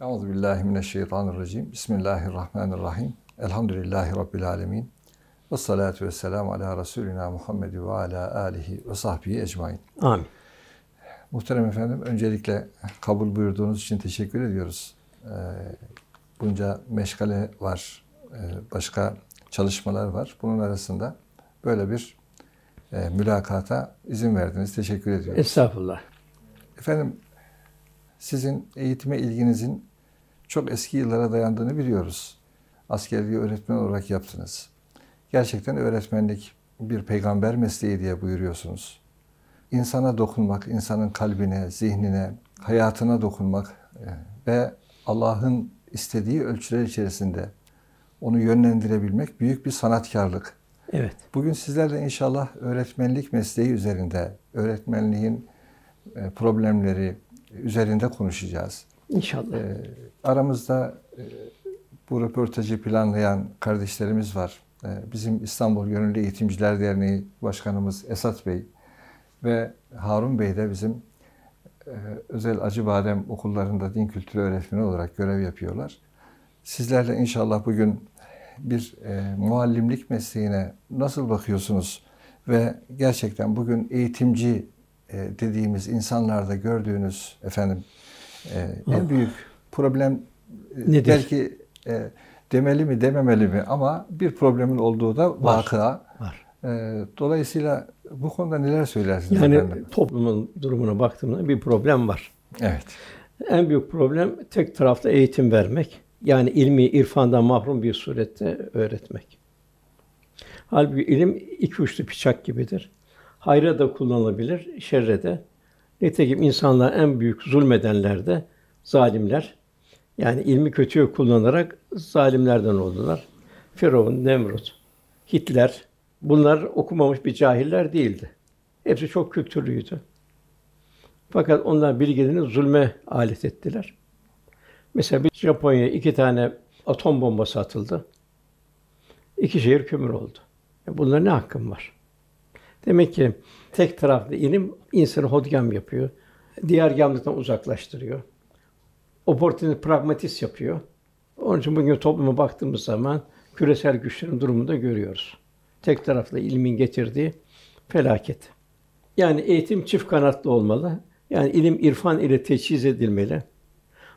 Euzu billahi mineşşeytanirracim. Bismillahirrahmanirrahim. Elhamdülillahi rabbil alamin. Ve salatu vesselam ala Resulina Muhammed ve ala alihi ve sahbihi ecmain. Amin. Muhterem efendim, öncelikle kabul buyurduğunuz için teşekkür ediyoruz. Ee, bunca meşgale var, ee, başka çalışmalar var. Bunun arasında böyle bir e, mülakata izin verdiniz. Teşekkür ediyoruz. Estağfurullah. Efendim, sizin eğitime ilginizin çok eski yıllara dayandığını biliyoruz. Askerliği öğretmen olarak yaptınız. Gerçekten öğretmenlik bir peygamber mesleği diye buyuruyorsunuz. İnsana dokunmak, insanın kalbine, zihnine, hayatına dokunmak e, ve Allah'ın istediği ölçüler içerisinde onu yönlendirebilmek büyük bir sanatkarlık. Evet. Bugün sizlerle inşallah öğretmenlik mesleği üzerinde, öğretmenliğin e, problemleri üzerinde konuşacağız. İnşallah. E, aramızda e, bu röportajı planlayan kardeşlerimiz var. E, bizim İstanbul Gönüllü Eğitimciler Derneği Başkanımız Esat Bey ve Harun Bey de bizim e, özel Acıbadem okullarında din kültürü öğretmeni olarak görev yapıyorlar. Sizlerle inşallah bugün bir e, muallimlik mesleğine nasıl bakıyorsunuz ve gerçekten bugün eğitimci e, dediğimiz insanlarda gördüğünüz efendim e, en büyük problem e, Nedir? belki e, demeli mi dememeli mi ama bir problemin olduğu da Var. vakıa. Var. E, dolayısıyla bu konuda neler söylersiniz Yani efendim? toplumun durumuna baktığımda bir problem var. Evet. En büyük problem tek tarafta eğitim vermek. Yani ilmi, irfandan mahrum bir surette öğretmek. Halbuki ilim iki uçlu bıçak gibidir. Hayra da kullanılabilir, şerre de. Nitekim insanlar en büyük zulmedenler de zalimler. Yani ilmi kötüye kullanarak zalimlerden oldular. Firavun, Nemrut, Hitler bunlar okumamış bir cahiller değildi. Hepsi çok kültürlüydü. Fakat onlar bilgilerini zulme alet ettiler. Mesela bir Japonya'ya iki tane atom bombası atıldı. İki şehir kömür oldu. E bunların ne hakkım var? Demek ki tek taraflı ilim insanı hodgam yapıyor. Diğer gamlıktan uzaklaştırıyor. Oportunist, pragmatist yapıyor. Onun için bugün topluma baktığımız zaman küresel güçlerin durumunu da görüyoruz. Tek taraflı ilmin getirdiği felaket. Yani eğitim çift kanatlı olmalı. Yani ilim irfan ile teçhiz edilmeli.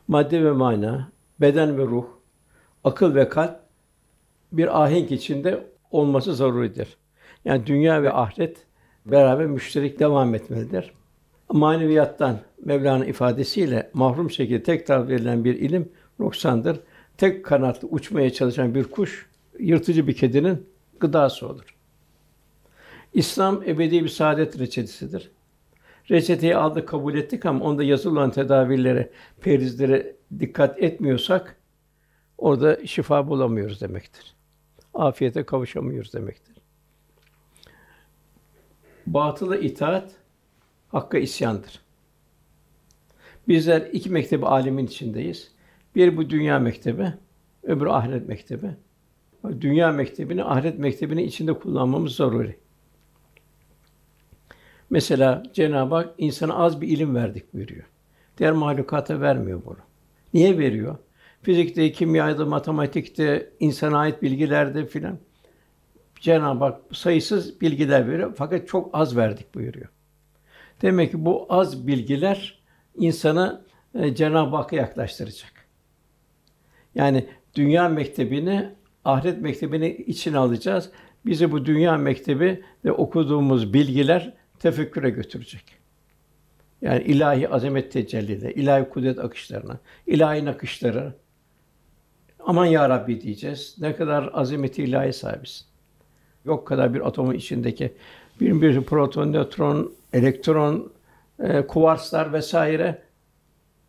Madde ve mana, beden ve ruh, akıl ve kalp bir ahenk içinde olması zaruridir. Yani dünya ve ahiret beraber müşterek devam etmelidir. Maneviyattan Mevlana ifadesiyle mahrum şekilde tek taraf verilen bir ilim noksandır. Tek kanatlı uçmaya çalışan bir kuş yırtıcı bir kedinin gıdası olur. İslam ebedi bir saadet reçetesidir. Reçeteyi aldık, kabul ettik ama onda yazılı olan tedavilere, perizlere dikkat etmiyorsak orada şifa bulamıyoruz demektir. Afiyete kavuşamıyoruz demektir. Batıla itaat, hakka isyandır. Bizler iki mektebi alemin içindeyiz. Bir bu dünya mektebi, öbürü ahiret mektebi. Dünya mektebini, ahiret mektebini içinde kullanmamız zaruri. Mesela Cenab-ı Hak insana az bir ilim verdik buyuruyor. Diğer mahlukata vermiyor bunu. Niye veriyor? Fizikte, kimyada, matematikte, insana ait bilgilerde filan Cenab-ı Hak sayısız bilgiler veriyor fakat çok az verdik buyuruyor. Demek ki bu az bilgiler insana e, Cenab-ı Hakk'a yaklaştıracak. Yani dünya mektebini, ahiret mektebini içine alacağız. Bizi bu dünya mektebi ve okuduğumuz bilgiler tefekküre götürecek. Yani ilahi azamet tecellileri, ilahi kudret akışlarına, ilahi nakışları. Aman ya Rabbi diyeceğiz. Ne kadar azameti ilahi sahibisin. Yok kadar bir atomun içindeki bir bir proton, nötron, elektron, e, kuvarslar vesaire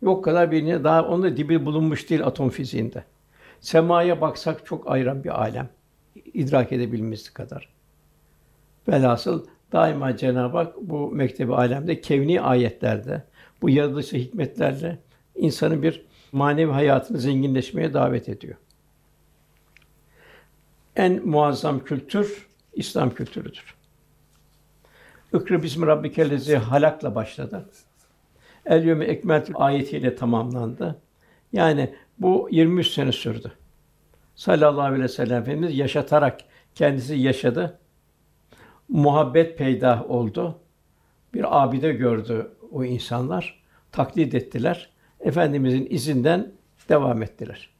yok kadar bir daha onun da dibi bulunmuş değil atom fiziğinde. Semaya baksak çok ayıran bir alem. idrak edebilmemiz kadar. Velhasıl daima Cenab-ı Hak bu mektebi alemde kevni ayetlerde, bu yaratılışı hikmetlerle insanı bir manevi hayatını zenginleşmeye davet ediyor. En muazzam kültür İslam kültürüdür. İkra bismi rabbikellezi halakla başladı. El yevme ekmeltü ayetiyle tamamlandı. Yani bu 23 sene sürdü. Sallallahu aleyhi ve sellem Efendimiz yaşatarak kendisi yaşadı. Muhabbet peyda oldu. Bir abide gördü o insanlar. Taklit ettiler. Efendimizin izinden devam ettiler.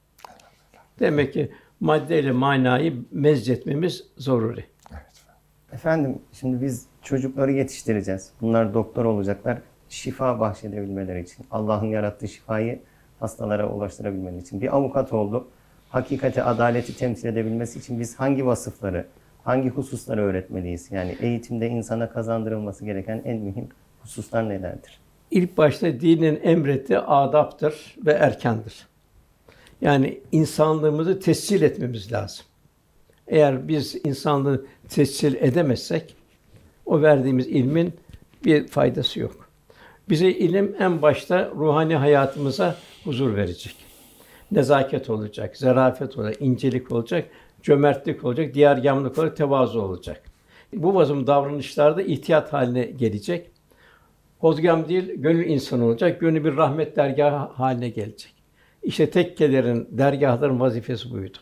Demek ki maddeyle manayı mezzetmemiz zaruri. Efendim şimdi biz çocukları yetiştireceğiz. Bunlar doktor olacaklar. Şifa bahşedebilmeleri için. Allah'ın yarattığı şifayı hastalara ulaştırabilmeleri için. Bir avukat oldu. Hakikati, adaleti temsil edebilmesi için biz hangi vasıfları, hangi hususları öğretmeliyiz? Yani eğitimde insana kazandırılması gereken en mühim hususlar nelerdir? İlk başta dinin emrettiği adaptır ve erkandır. Yani insanlığımızı tescil etmemiz lazım. Eğer biz insanlığı tescil edemezsek o verdiğimiz ilmin bir faydası yok. Bize ilim en başta ruhani hayatımıza huzur verecek. Nezaket olacak, zarafet olacak, incelik olacak, cömertlik olacak, diğer yamlık olacak, tevazu olacak. Bu bazım davranışlarda ihtiyat haline gelecek. Hozgam değil, gönül insanı olacak, gönül bir rahmet dergahı haline gelecek. İşte tekkelerin, dergahların vazifesi buydu.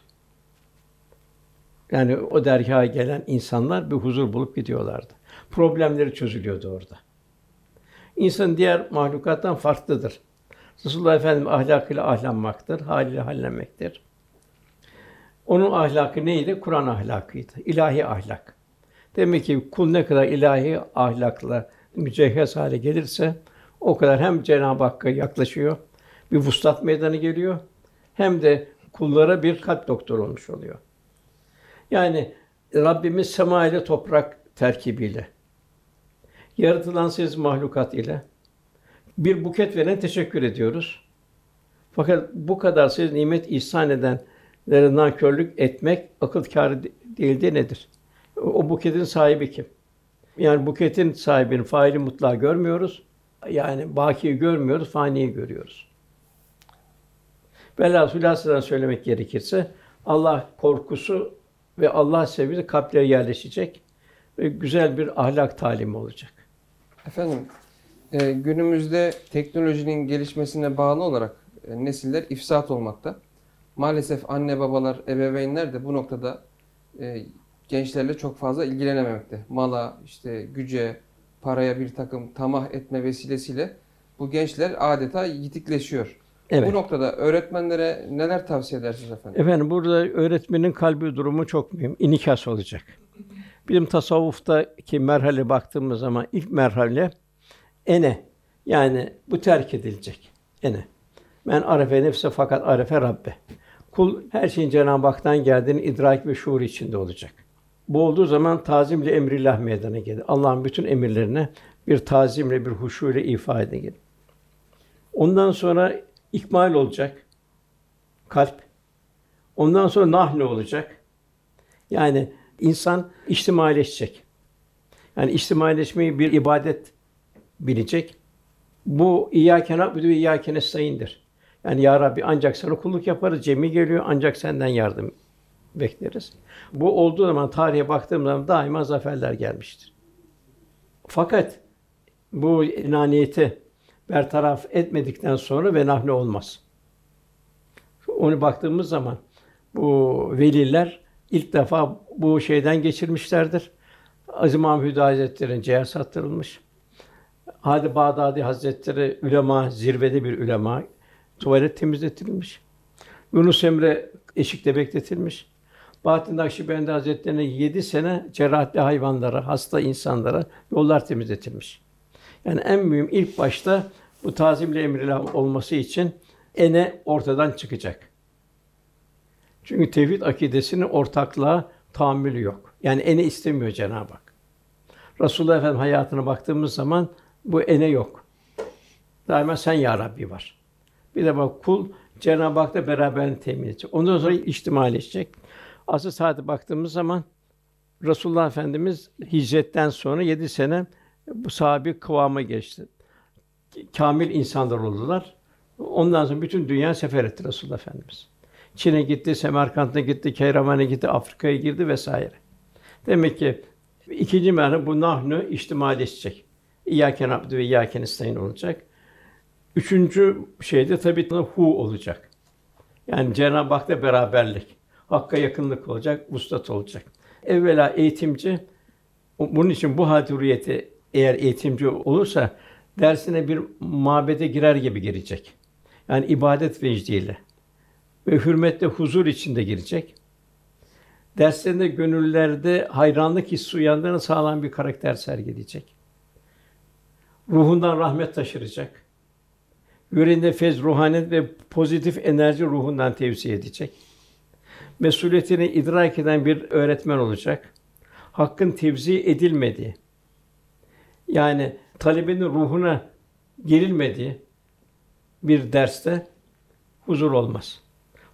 Yani o dergaha gelen insanlar bir huzur bulup gidiyorlardı. Problemleri çözülüyordu orada. İnsan diğer mahlukattan farklıdır. Resulullah Efendimiz ahlakıyla ahlanmaktır, haliyle hallenmektir. Onun ahlakı neydi? Kur'an ahlakıydı. İlahi ahlak. Demek ki kul ne kadar ilahi ahlakla mücehhez hale gelirse o kadar hem Cenab-ı Hakk'a yaklaşıyor, bir vuslat meydana geliyor hem de kullara bir kalp doktoru olmuş oluyor. Yani Rabbimiz sema ile toprak terkibiyle yaratılan siz mahlukat ile bir buket veren teşekkür ediyoruz. Fakat bu kadar siz nimet ihsan edenlere nankörlük etmek akıl kârı değil nedir? O buketin sahibi kim? Yani buketin sahibinin faili mutlağı görmüyoruz. Yani bakiyi görmüyoruz, faniyi görüyoruz. Velhâsıl söylemek gerekirse Allah korkusu ve Allah sevgisi kalplere yerleşecek ve güzel bir ahlak talimi olacak. Efendim, e, günümüzde teknolojinin gelişmesine bağlı olarak e, nesiller ifsat olmakta. Maalesef anne babalar, ebeveynler de bu noktada e, gençlerle çok fazla ilgilenememekte. Mala, işte güce, paraya bir takım tamah etme vesilesiyle bu gençler adeta yitikleşiyor. Evet. Bu noktada öğretmenlere neler tavsiye edersiniz efendim? Efendim burada öğretmenin kalbi durumu çok mühim. İnikas olacak. Bizim tasavvuftaki merhale baktığımız zaman ilk merhale ene yani bu terk edilecek. Ene. Men arefe nefse fakat arefe Rabbe. Kul her şeyin Cenab-ı Hak'tan geldiğini idrak ve şuur içinde olacak. Bu olduğu zaman tazimle emrillah meydana gelir. Allah'ın bütün emirlerine bir tazimle, bir huşu ile ifade gelir. Ondan sonra ikmal olacak kalp. Ondan sonra nahle olacak. Yani insan içtimaileşecek. Yani içtimaileşmeyi bir ibadet bilecek. Bu İyyâke na'budu ve İyyâke nestaîn'dir. Yani ya Rabbi ancak sana kulluk yaparız. Cemi geliyor ancak senden yardım bekleriz. Bu olduğu zaman tarihe baktığım zaman daima zaferler gelmiştir. Fakat bu inaniyeti bertaraf etmedikten sonra ve nahne olmaz. Onu baktığımız zaman bu veliler ilk defa bu şeyden geçirmişlerdir. Aziz Mahmud Hazretleri'nin ciğer sattırılmış. Hadi Bağdadi Hazretleri ulema zirvede bir ulema tuvalet temizletilmiş. Yunus Emre eşikte bekletilmiş. Bahattin Nakşibendi Hazretleri'ne yedi sene cerrahatli hayvanlara, hasta insanlara yollar temizletilmiş. Yani en mühim ilk başta bu tazimle emrilah olması için ene ortadan çıkacak. Çünkü tevhid akidesinin ortaklığa tahammülü yok. Yani ene istemiyor Cenab-ı Hak. Resulullah Efendimiz hayatına baktığımız zaman bu ene yok. Daima sen ya Rabbi var. Bir de bak kul Cenab-ı Hak'la beraberliğini temin edecek. Ondan sonra içtimaileşecek. Asıl saate baktığımız zaman Resulullah Efendimiz hicretten sonra yedi sene bu sahabi kıvama geçti. Kamil insanlar oldular. Ondan sonra bütün dünya sefer etti Resulullah Efendimiz. Çin'e gitti, Semerkant'a gitti, Keyraman'a gitti, Afrika'ya girdi vesaire. Demek ki ikinci merhale bu nahnu içtimaileşecek. İyyâke na'budu ve iyyâke nestaîn olacak. Üçüncü şeyde tabii hu olacak. Yani Cenab-ı Hak'la beraberlik. Hakka yakınlık olacak, vuslat olacak. Evvela eğitimci, bunun için bu haduriyeti eğer eğitimci olursa dersine bir mabede girer gibi girecek. Yani ibadet vecdiyle ve hürmetle huzur içinde girecek. Derslerinde gönüllerde hayranlık hissi uyandığını sağlayan bir karakter sergileyecek. Ruhundan rahmet taşıracak. Yüreğinde fez, ruhanet ve pozitif enerji ruhundan tevzi edecek. Mesuliyetini idrak eden bir öğretmen olacak. Hakkın tevzi edilmediği, yani talebenin ruhuna gerilmediği bir derste huzur olmaz.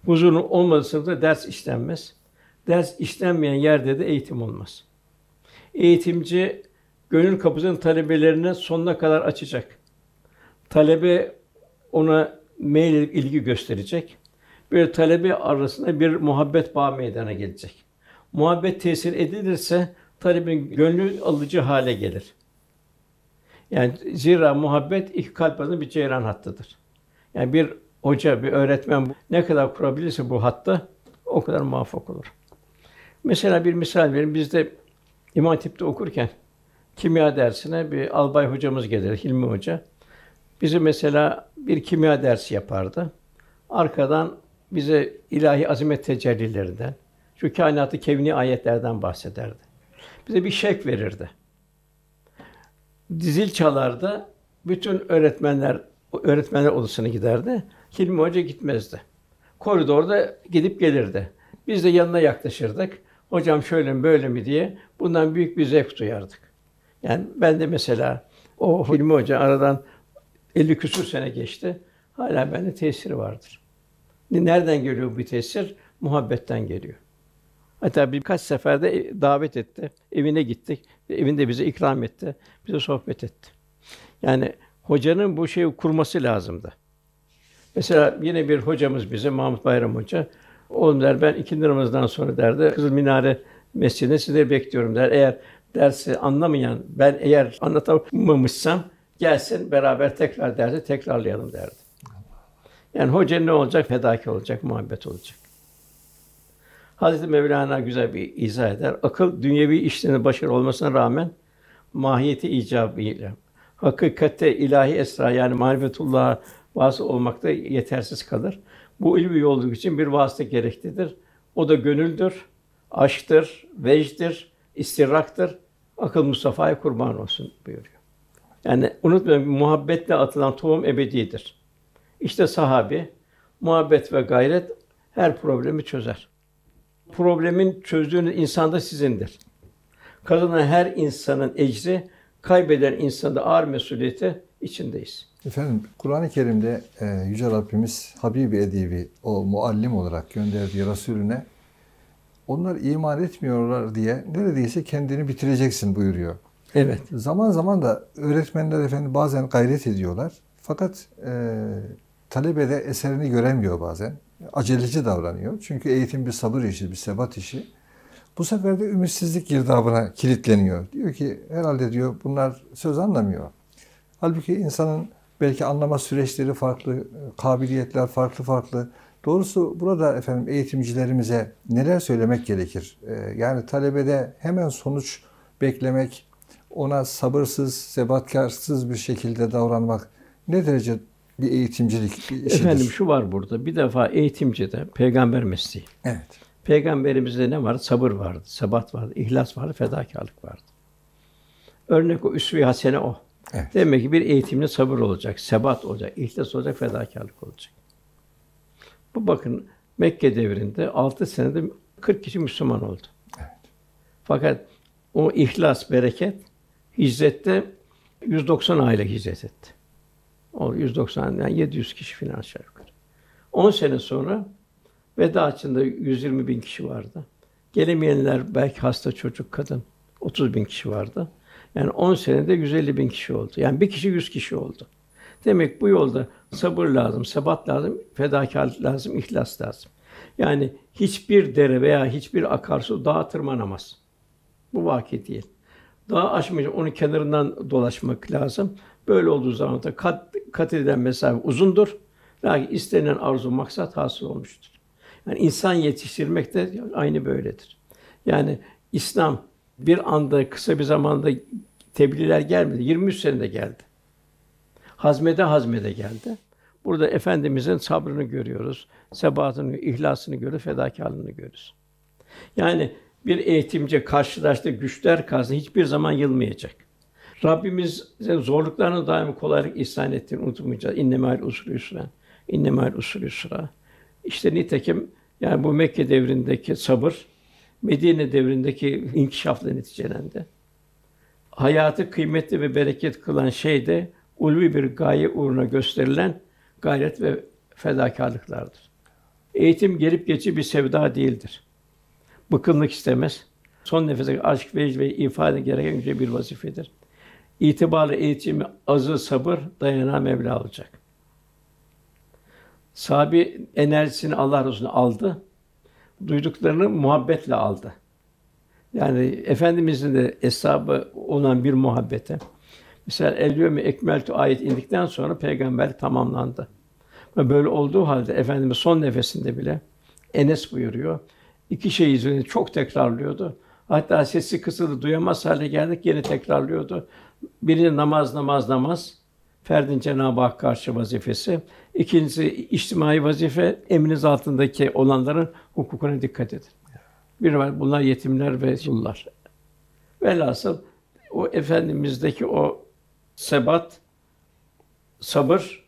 Huzurun olmadığı sınıfta ders işlenmez. Ders işlenmeyen yerde de eğitim olmaz. Eğitimci gönül kapısını talebelerine sonuna kadar açacak. Talebe ona meyil ilgi gösterecek. Bir talebe arasında bir muhabbet bağı meydana gelecek. Muhabbet tesir edilirse talebenin gönlü alıcı hale gelir. Yani zira muhabbet iki kalp arasında bir ceyran hattıdır. Yani bir hoca, bir öğretmen ne kadar kurabilirse bu hatta o kadar muvaffak olur. Mesela bir misal verin. Biz de İmam Hatip'te okurken kimya dersine bir albay hocamız gelir, Hilmi Hoca. Bizi mesela bir kimya dersi yapardı. Arkadan bize ilahi azamet tecellilerinden, şu kainatı kevni ayetlerden bahsederdi. Bize bir şek verirdi. Dizil çalardı. Bütün öğretmenler öğretmenler odasına giderdi. Hilmi Hoca gitmezdi. Koridorda gidip gelirdi. Biz de yanına yaklaşırdık. Hocam şöyle mi böyle mi diye bundan büyük bir zevk duyardık. Yani ben de mesela o Hilmi Hoca aradan 50 küsur sene geçti. Hala bende tesiri vardır. Nereden geliyor bu tesir? Muhabbetten geliyor. Hatta birkaç seferde davet etti. Evine gittik. Evinde bize ikram etti. Bize sohbet etti. Yani hocanın bu şeyi kurması lazımdı. Mesela yine bir hocamız bize Mahmut Bayram Hoca oğlum der ben iki namazdan sonra derdi Kızıl Minare Mescidinde sizleri bekliyorum der. Eğer dersi anlamayan ben eğer anlatamamışsam gelsin beraber tekrar dersi tekrarlayalım derdi. Yani hoca ne olacak? Fedaki olacak, muhabbet olacak. Hazreti Mevlana güzel bir izah eder. Akıl dünyevi işlerinde başarılı olmasına rağmen mahiyeti icabıyla hakikatte ilahi esra yani marifetullah'a vasıl olmakta yetersiz kalır. Bu ilmi yolculuk için bir vasıta gereklidir. O da gönüldür, aşktır, vecdir, istiraktır. Akıl Mustafa'ya kurban olsun buyuruyor. Yani unutmayın muhabbetle atılan tohum ebedidir. İşte sahabi muhabbet ve gayret her problemi çözer. Problemin çözdüğünüz insan da sizindir. Kazanan her insanın ecri, kaybeden insanın da ağır mesuliyeti içindeyiz. Efendim Kur'an-ı Kerim'de e, Yüce Rabbimiz Habibi Edibi o muallim olarak gönderdiği Resulüne onlar iman etmiyorlar diye neredeyse kendini bitireceksin buyuruyor. Evet. Zaman zaman da öğretmenler efendim bazen gayret ediyorlar. Fakat e, talebe de eserini göremiyor bazen. Aceleci davranıyor. Çünkü eğitim bir sabır işi, bir sebat işi. Bu sefer de ümitsizlik girdabına kilitleniyor. Diyor ki herhalde diyor bunlar söz anlamıyor. Halbuki insanın belki anlama süreçleri farklı, kabiliyetler farklı farklı. Doğrusu burada efendim eğitimcilerimize neler söylemek gerekir? Ee, yani talebede hemen sonuç beklemek, ona sabırsız, sebatkarsız bir şekilde davranmak ne derece bir eğitimcilik işidir? Efendim şu var burada. Bir defa eğitimcide peygamber mesleği. Evet. Peygamberimizde ne vardı? Sabır vardı, sebat vardı, ihlas vardı, fedakarlık vardı. Örnek o üsve-i hasene o. Evet. Demek ki bir eğitimde sabır olacak, sebat olacak, ihlas olacak, fedakarlık olacak. Bu bakın Mekke devrinde 6 senede 40 kişi Müslüman oldu. Evet. Fakat o ihlas, bereket hicrette 190 aile hicret etti. O 190 yani 700 kişi falan aşağı yukarı. 10 sene sonra veda açında 120 bin kişi vardı. Gelemeyenler belki hasta çocuk, kadın 30 bin kişi vardı. Yani 10 senede 150 bin kişi oldu. Yani bir kişi 100 kişi oldu. Demek bu yolda sabır lazım, sebat lazım, fedakarlık lazım, ihlas lazım. Yani hiçbir dere veya hiçbir akarsu dağa tırmanamaz. Bu vaki değil. Dağı aşmayacak, onun kenarından dolaşmak lazım Böyle olduğu zaman da kat, kat edilen mesafe uzundur. Lakin istenilen arzu maksat hasıl olmuştur. Yani insan yetiştirmek de aynı böyledir. Yani İslam bir anda kısa bir zamanda tebliğler gelmedi. 23 senede geldi. Hazmede hazmede geldi. Burada efendimizin sabrını görüyoruz, sebatını, ihlasını görüyoruz, fedakarlığını görüyoruz. Yani bir eğitimci karşılaştığı güçler karşısında hiçbir zaman yılmayacak. Rabbimizin zorluklarını daim kolaylık ihsan ettiğini unutmayacağız. İnnemâl usulü yusra. İnnemâl usulü yusra. İşte nitekim yani bu Mekke devrindeki sabır Medine devrindeki inkişafla neticelendi. Hayatı kıymetli ve bereket kılan şey de ulvi bir gaye uğruna gösterilen gayret ve fedakarlıklardır. Eğitim gelip geçici bir sevda değildir. Bıkkınlık istemez. Son nefese aşk ve, ve ifade gereken yüce bir vazifedir. İtibarlı eğitimi azı sabır dayanağı Mevla olacak. Sahabi enerjisini Allah Resulü'ne aldı. Duyduklarını muhabbetle aldı. Yani efendimizin de hesabı olan bir muhabbete. Mesela el ekmeltu ayet indikten sonra peygamber tamamlandı. Ve böyle olduğu halde efendimiz son nefesinde bile Enes buyuruyor. İki şey üzerine çok tekrarlıyordu. Hatta sesi kısıldı, duyamaz hale geldik, yine tekrarlıyordu. Birinci namaz, namaz, namaz. Ferdin Cenab-ı Hak karşı vazifesi. İkincisi içtimai vazife, emriniz altındaki olanların hukukuna dikkat edin. Bir var, bunlar yetimler ve yullar. Velhasıl o efendimizdeki o sebat, sabır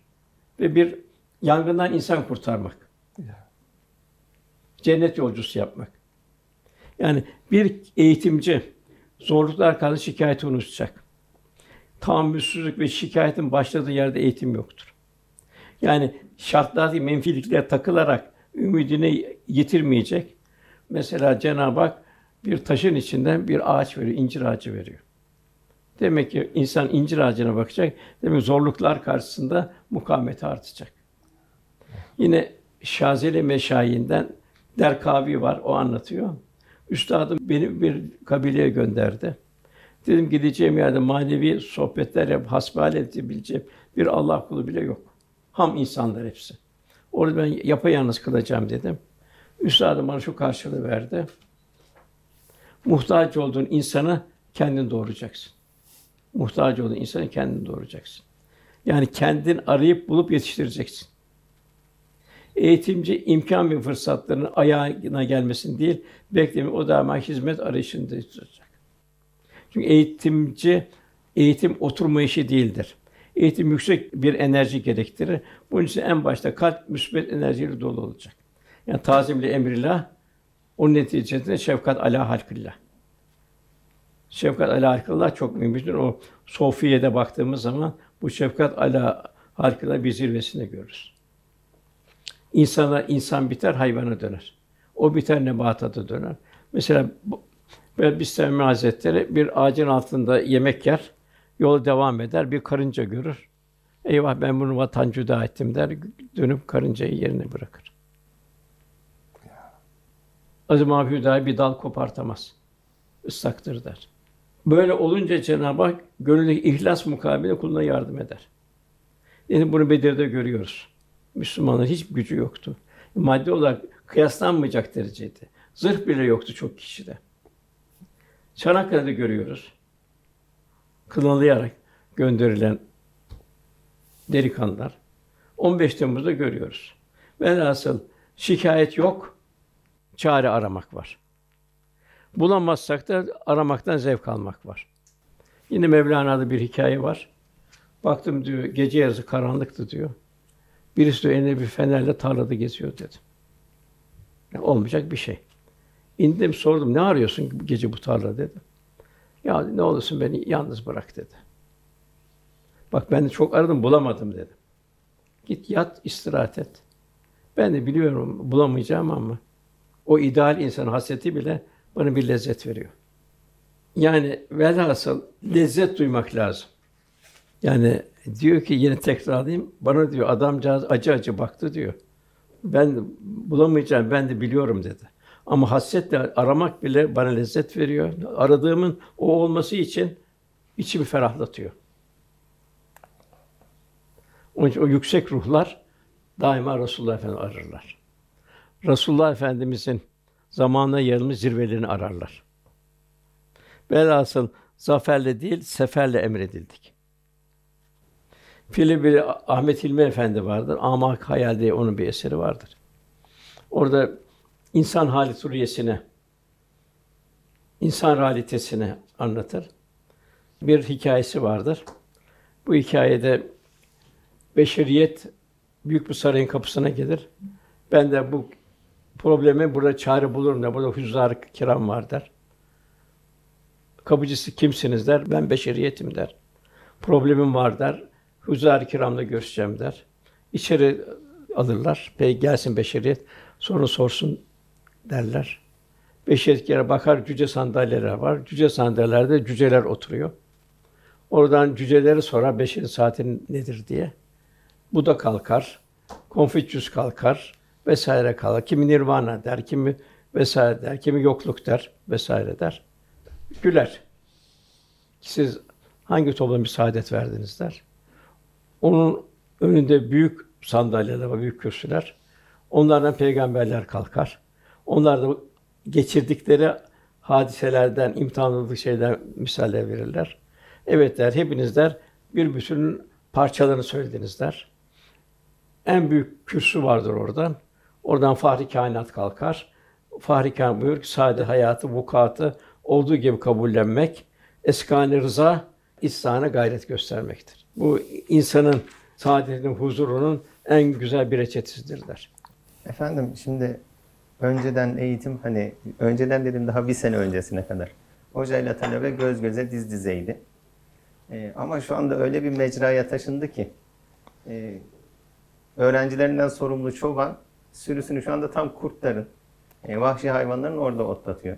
ve bir yangından insan kurtarmak. Cennet yolcusu yapmak. Yani bir eğitimci zorluklar karşı şikayeti unutacak. Tahammülsüzlük ve şikayetin başladığı yerde eğitim yoktur. Yani şartlar değil, menfiliklere takılarak ümidini yitirmeyecek. Mesela Cenab-ı Hak bir taşın içinden bir ağaç veriyor, incir ağacı veriyor. Demek ki insan incir ağacına bakacak. Demek zorluklar karşısında mukavemeti artacak. Yine Şazeli Meşayinden Derkavi var, o anlatıyor. Üstadım beni bir kabileye gönderdi. Dedim gideceğim yerde manevi sohbetler yap, hasbihal edebileceğim bir Allah kulu bile yok. Ham insanlar hepsi. Orada ben yapayalnız kılacağım dedim. Üstadım bana şu karşılığı verdi. Muhtaç olduğun insanı kendin doğuracaksın. Muhtaç olduğun insanı kendin doğuracaksın. Yani kendin arayıp bulup yetiştireceksin. Eğitimci imkan ve fırsatların ayağına gelmesin değil, beklemi o daima hizmet arayışında. Çünkü eğitimci eğitim oturma işi değildir. Eğitim yüksek bir enerji gerektirir. Bunun için en başta kalp müsbet enerjiyle dolu olacak. Yani tazimli emrillah, onun neticesinde şefkat ala halkillah. Şefkat ala halkillah çok mühimdir. O Sofiye'de baktığımız zaman bu şefkat ala halkillah bir zirvesinde görürüz. İnsana insan biter, hayvana döner. O biter, nebata da döner. Mesela ve Bistami Hazretleri bir ağacın altında yemek yer, yol devam eder, bir karınca görür. Eyvah ben bunu vatan cüda ettim der, dönüp karıncayı yerine bırakır. Azim Hüdayi bir dal kopartamaz. Islaktır der. Böyle olunca Cenab-ı Hak gönüldeki ihlas mukabele kuluna yardım eder. Yani bunu Bedir'de görüyoruz. Müslümanların hiç gücü yoktu. Maddi olarak kıyaslanmayacak dereceydi. Zırh bile yoktu çok kişide. Çanakkale'de görüyoruz. Kınalıyarak gönderilen delikanlılar. 15 Temmuz'da görüyoruz. Velhasıl şikayet yok, çare aramak var. Bulamazsak da aramaktan zevk almak var. Yine Mevlana'da bir hikaye var. Baktım diyor, gece yarısı karanlıktı diyor. Birisi de elinde bir fenerle tarlada geziyor dedi. Yani olmayacak bir şey. İndim sordum, ne arıyorsun gece bu tarla dedi. Ya ne olursun beni yalnız bırak dedi. Bak ben de çok aradım bulamadım dedi. Git yat istirahat et. Ben de biliyorum bulamayacağım ama o ideal insan hasreti bile bana bir lezzet veriyor. Yani velhasıl lezzet duymak lazım. Yani diyor ki yine tekrarlayayım. Bana diyor adamcağız acı acı baktı diyor. Ben bulamayacağım ben de biliyorum dedi. Ama hasretle aramak bile bana lezzet veriyor. Aradığımın o olması için içimi ferahlatıyor. Onun için o yüksek ruhlar daima Resulullah Efendimizi ararlar. Resulullah Efendimizin zamanına yayılmış zirvelerini ararlar. Velhasıl zaferle değil, seferle emredildik. Film bir Ahmet Hilmi Efendi vardır. Amak Hayal diye onun bir eseri vardır. Orada insan hali suriyesine, insan realitesini anlatır. Bir hikayesi vardır. Bu hikayede beşeriyet büyük bir sarayın kapısına gelir. Ben de bu probleme burada çare bulurum da burada hüzzar kiram var der. Kapıcısı kimsiniz der. Ben beşeriyetim der. Problemim var der. Hüzzar kiramla görüşeceğim der. İçeri alırlar. Peki gelsin beşeriyet. Sonra sorsun derler. Beşeriyet yere bakar cüce sandalyeler var. Cüce sandalyelerde cüceler oturuyor. Oradan cüceleri sorar beşeri saatin nedir diye. Bu da kalkar. Konfüçyüs kalkar vesaire kalkar. Kimi nirvana der, kimi vesaire der, kimi yokluk der vesaire der. Güler. Siz hangi topluma bir saadet verdiniz der. Onun önünde büyük sandalyeler var, büyük kürsüler. Onlardan peygamberler kalkar. Onlar da geçirdikleri hadiselerden, imtihanlı şeyler misaller verirler. Evet der, hepiniz der, bir bütünün parçalarını söylediniz der. En büyük kürsü vardır oradan. Oradan Fahri Kainat kalkar. Fahri Kainat buyur ki sade hayatı, vukuatı olduğu gibi kabullenmek, eskâne rıza, ihsana gayret göstermektir. Bu insanın saadetinin, huzurunun en güzel bir reçetesidir der. Efendim şimdi önceden eğitim hani önceden dedim daha bir sene öncesine kadar. Hocayla talebe göz göze diz dizeydi. Ee, ama şu anda öyle bir mecraya taşındı ki e, öğrencilerinden sorumlu çoban sürüsünü şu anda tam kurtların, e, vahşi hayvanların orada otlatıyor.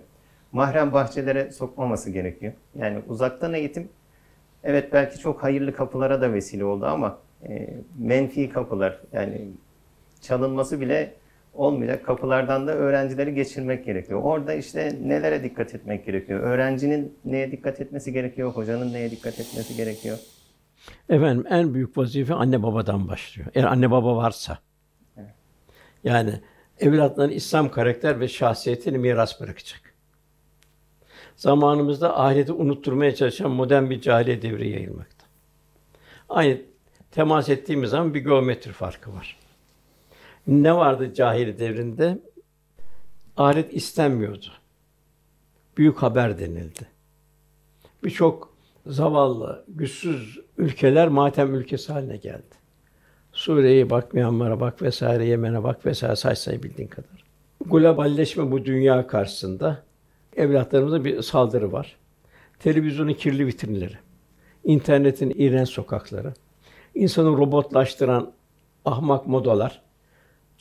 Mahrem bahçelere sokmaması gerekiyor. Yani uzaktan eğitim evet belki çok hayırlı kapılara da vesile oldu ama e, menfi kapılar yani çalınması bile olmayacak kapılardan da öğrencileri geçirmek gerekiyor. Orada işte nelere dikkat etmek gerekiyor? Öğrencinin neye dikkat etmesi gerekiyor? Hocanın neye dikkat etmesi gerekiyor? Efendim en büyük vazife anne babadan başlıyor. Eğer anne baba varsa. Yani evlatların İslam karakter ve şahsiyetini miras bırakacak. Zamanımızda ahireti unutturmaya çalışan modern bir cahiliye devri yayılmakta. Aynı temas ettiğimiz zaman bir geometri farkı var. Ne vardı cahiliye devrinde? Ahiret istenmiyordu. Büyük haber denildi. Birçok zavallı, güçsüz ülkeler matem ülkesi haline geldi. Suriye'ye bak, Myanmar'a bak vesaire, Yemen'e bak vesaire say say bildiğin kadar. Globalleşme bu dünya karşısında evlatlarımıza bir saldırı var. Televizyonun kirli vitrinleri, internetin iğrenç sokakları, insanı robotlaştıran ahmak modalar,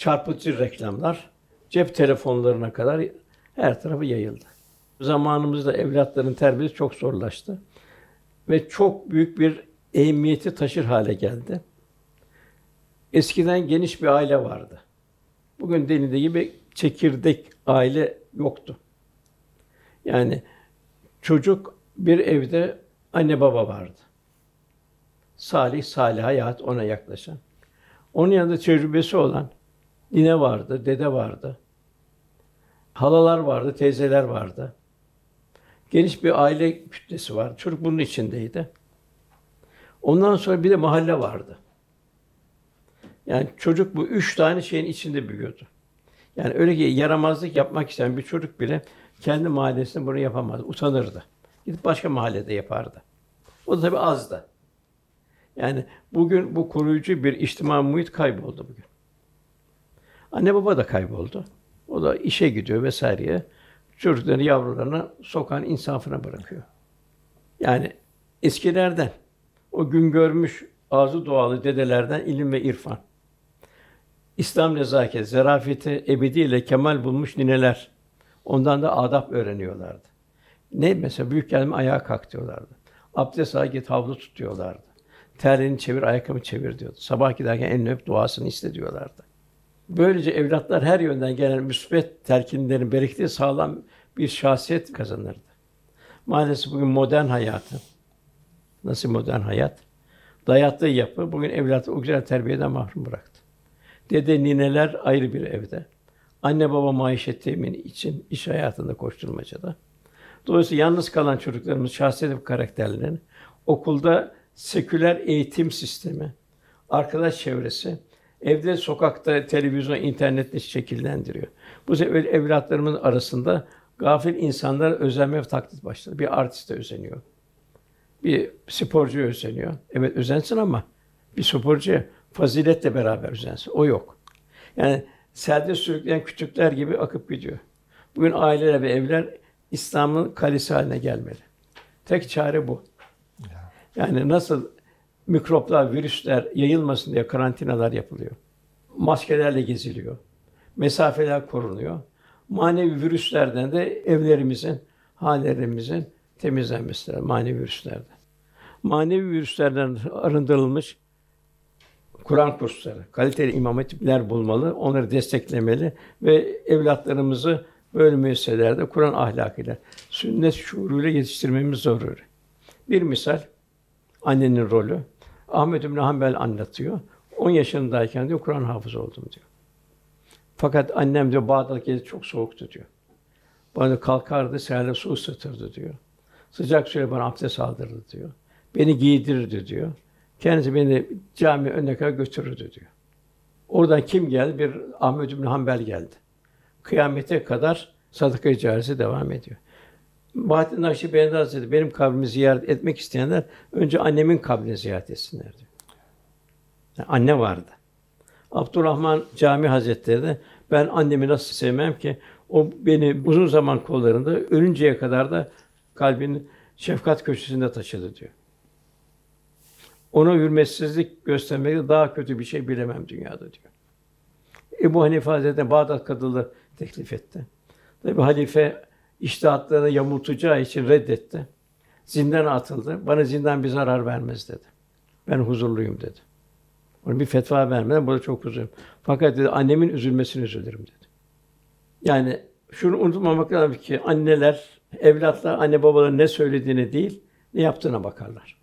çarpıcı reklamlar, cep telefonlarına kadar her tarafı yayıldı. Zamanımızda evlatların terbiyesi çok zorlaştı ve çok büyük bir ehemmiyeti taşır hale geldi. Eskiden geniş bir aile vardı. Bugün denildiği gibi çekirdek aile yoktu. Yani çocuk bir evde anne baba vardı. Salih, salih hayat ona yaklaşan. Onun yanında tecrübesi olan nine vardı, dede vardı. Halalar vardı, teyzeler vardı. Geniş bir aile kütlesi var. Çocuk bunun içindeydi. Ondan sonra bir de mahalle vardı. Yani çocuk bu üç tane şeyin içinde büyüyordu. Yani öyle ki yaramazlık yapmak isteyen bir çocuk bile kendi mahallesinde bunu yapamaz, utanırdı. Gidip başka mahallede yapardı. O da tabii azdı. Yani bugün bu koruyucu bir içtima muhit kayboldu bugün. Anne baba da kayboldu. O da işe gidiyor vesaireye. Çocuklarını, yavrularını sokağın insafına bırakıyor. Yani eskilerden, o gün görmüş ağzı doğalı dedelerden ilim ve irfan. İslam nezaket, zarafeti ebediyle kemal bulmuş nineler. Ondan da adab öğreniyorlardı. Ne mesela büyük gelme ayağa kalk diyorlardı. Abdest al git havlu tutuyorlardı. Terliğini çevir, ayakkabı çevir diyordu. Sabah giderken elini öp, duasını iste diyorlardı. Böylece evlatlar her yönden gelen müsbet telkinlerin bereketi sağlam bir şahsiyet kazanırdı. Maalesef bugün modern hayatı, nasıl modern hayat? dayattığı yapı bugün evlatı o güzel terbiyeden mahrum bıraktı. Dede nineler ayrı bir evde. Anne baba maişet temini için iş hayatında koşturmacada. Dolayısıyla yalnız kalan çocuklarımız şahsiyet ve karakterlerini okulda seküler eğitim sistemi, arkadaş çevresi, evde, sokakta, televizyon, internette şekillendiriyor. Bu sefer evlatlarımın arasında gafil insanlar özenme ve taklit başladı. Bir artiste özeniyor. Bir sporcuya özeniyor. Evet özensin ama bir sporcuya faziletle beraber özensin. O yok. Yani selde sürükleyen küçükler gibi akıp gidiyor. Bugün aileler ve evler İslam'ın kalesi haline gelmeli. Tek çare bu. Yani nasıl mikroplar, virüsler yayılmasın diye karantinalar yapılıyor. Maskelerle geziliyor. Mesafeler korunuyor. Manevi virüslerden de evlerimizin, hallerimizin temizlenmesi lazım manevi virüslerden. Manevi virüslerden arındırılmış Kur'an kursları, kaliteli imam hatipler bulmalı, onları desteklemeli ve evlatlarımızı böyle müesseselerde Kur'an ahlakıyla, sünnet şuuruyla yetiştirmemiz zaruri. Bir misal, annenin rolü. Ahmet İbn Hanbel anlatıyor. 10 yaşındayken diyor Kur'an hafızı oldum diyor. Fakat annem diyor Bağdat gece çok soğuktu diyor. Bana kalkardı, seherle su ısıtırdı diyor. Sıcak suyla bana abdest aldırdı diyor. Beni giydirirdi diyor. Kendisi beni cami önüne kadar götürürdü diyor. Oradan kim geldi? Bir Ahmet bin Hanbel geldi. Kıyamete kadar sadaka carisi devam ediyor. Bahattin Nakşibendi Hazretleri benim kabrimi ziyaret etmek isteyenler önce annemin kabrini ziyaret etsinler diyor. Yani anne vardı. Abdurrahman Cami Hazretleri de ben annemi nasıl sevmem ki o beni uzun zaman kollarında ölünceye kadar da kalbinin şefkat köşesinde taşıdı diyor. Ona hürmetsizlik göstermekte daha kötü bir şey bilemem dünyada diyor. Ebu Hanife Hazretleri Bağdat Kadılığı teklif etti. Tabi halife iştihatlarını yamultacağı için reddetti. Zindana atıldı. Bana zindan bir zarar vermez dedi. Ben huzurluyum dedi. Ona bir fetva vermeden burada çok huzurluyum. Fakat dedi annemin üzülmesini üzülürüm dedi. Yani şunu unutmamak lazım ki anneler, evlatlar anne babaların ne söylediğini değil, ne yaptığına bakarlar.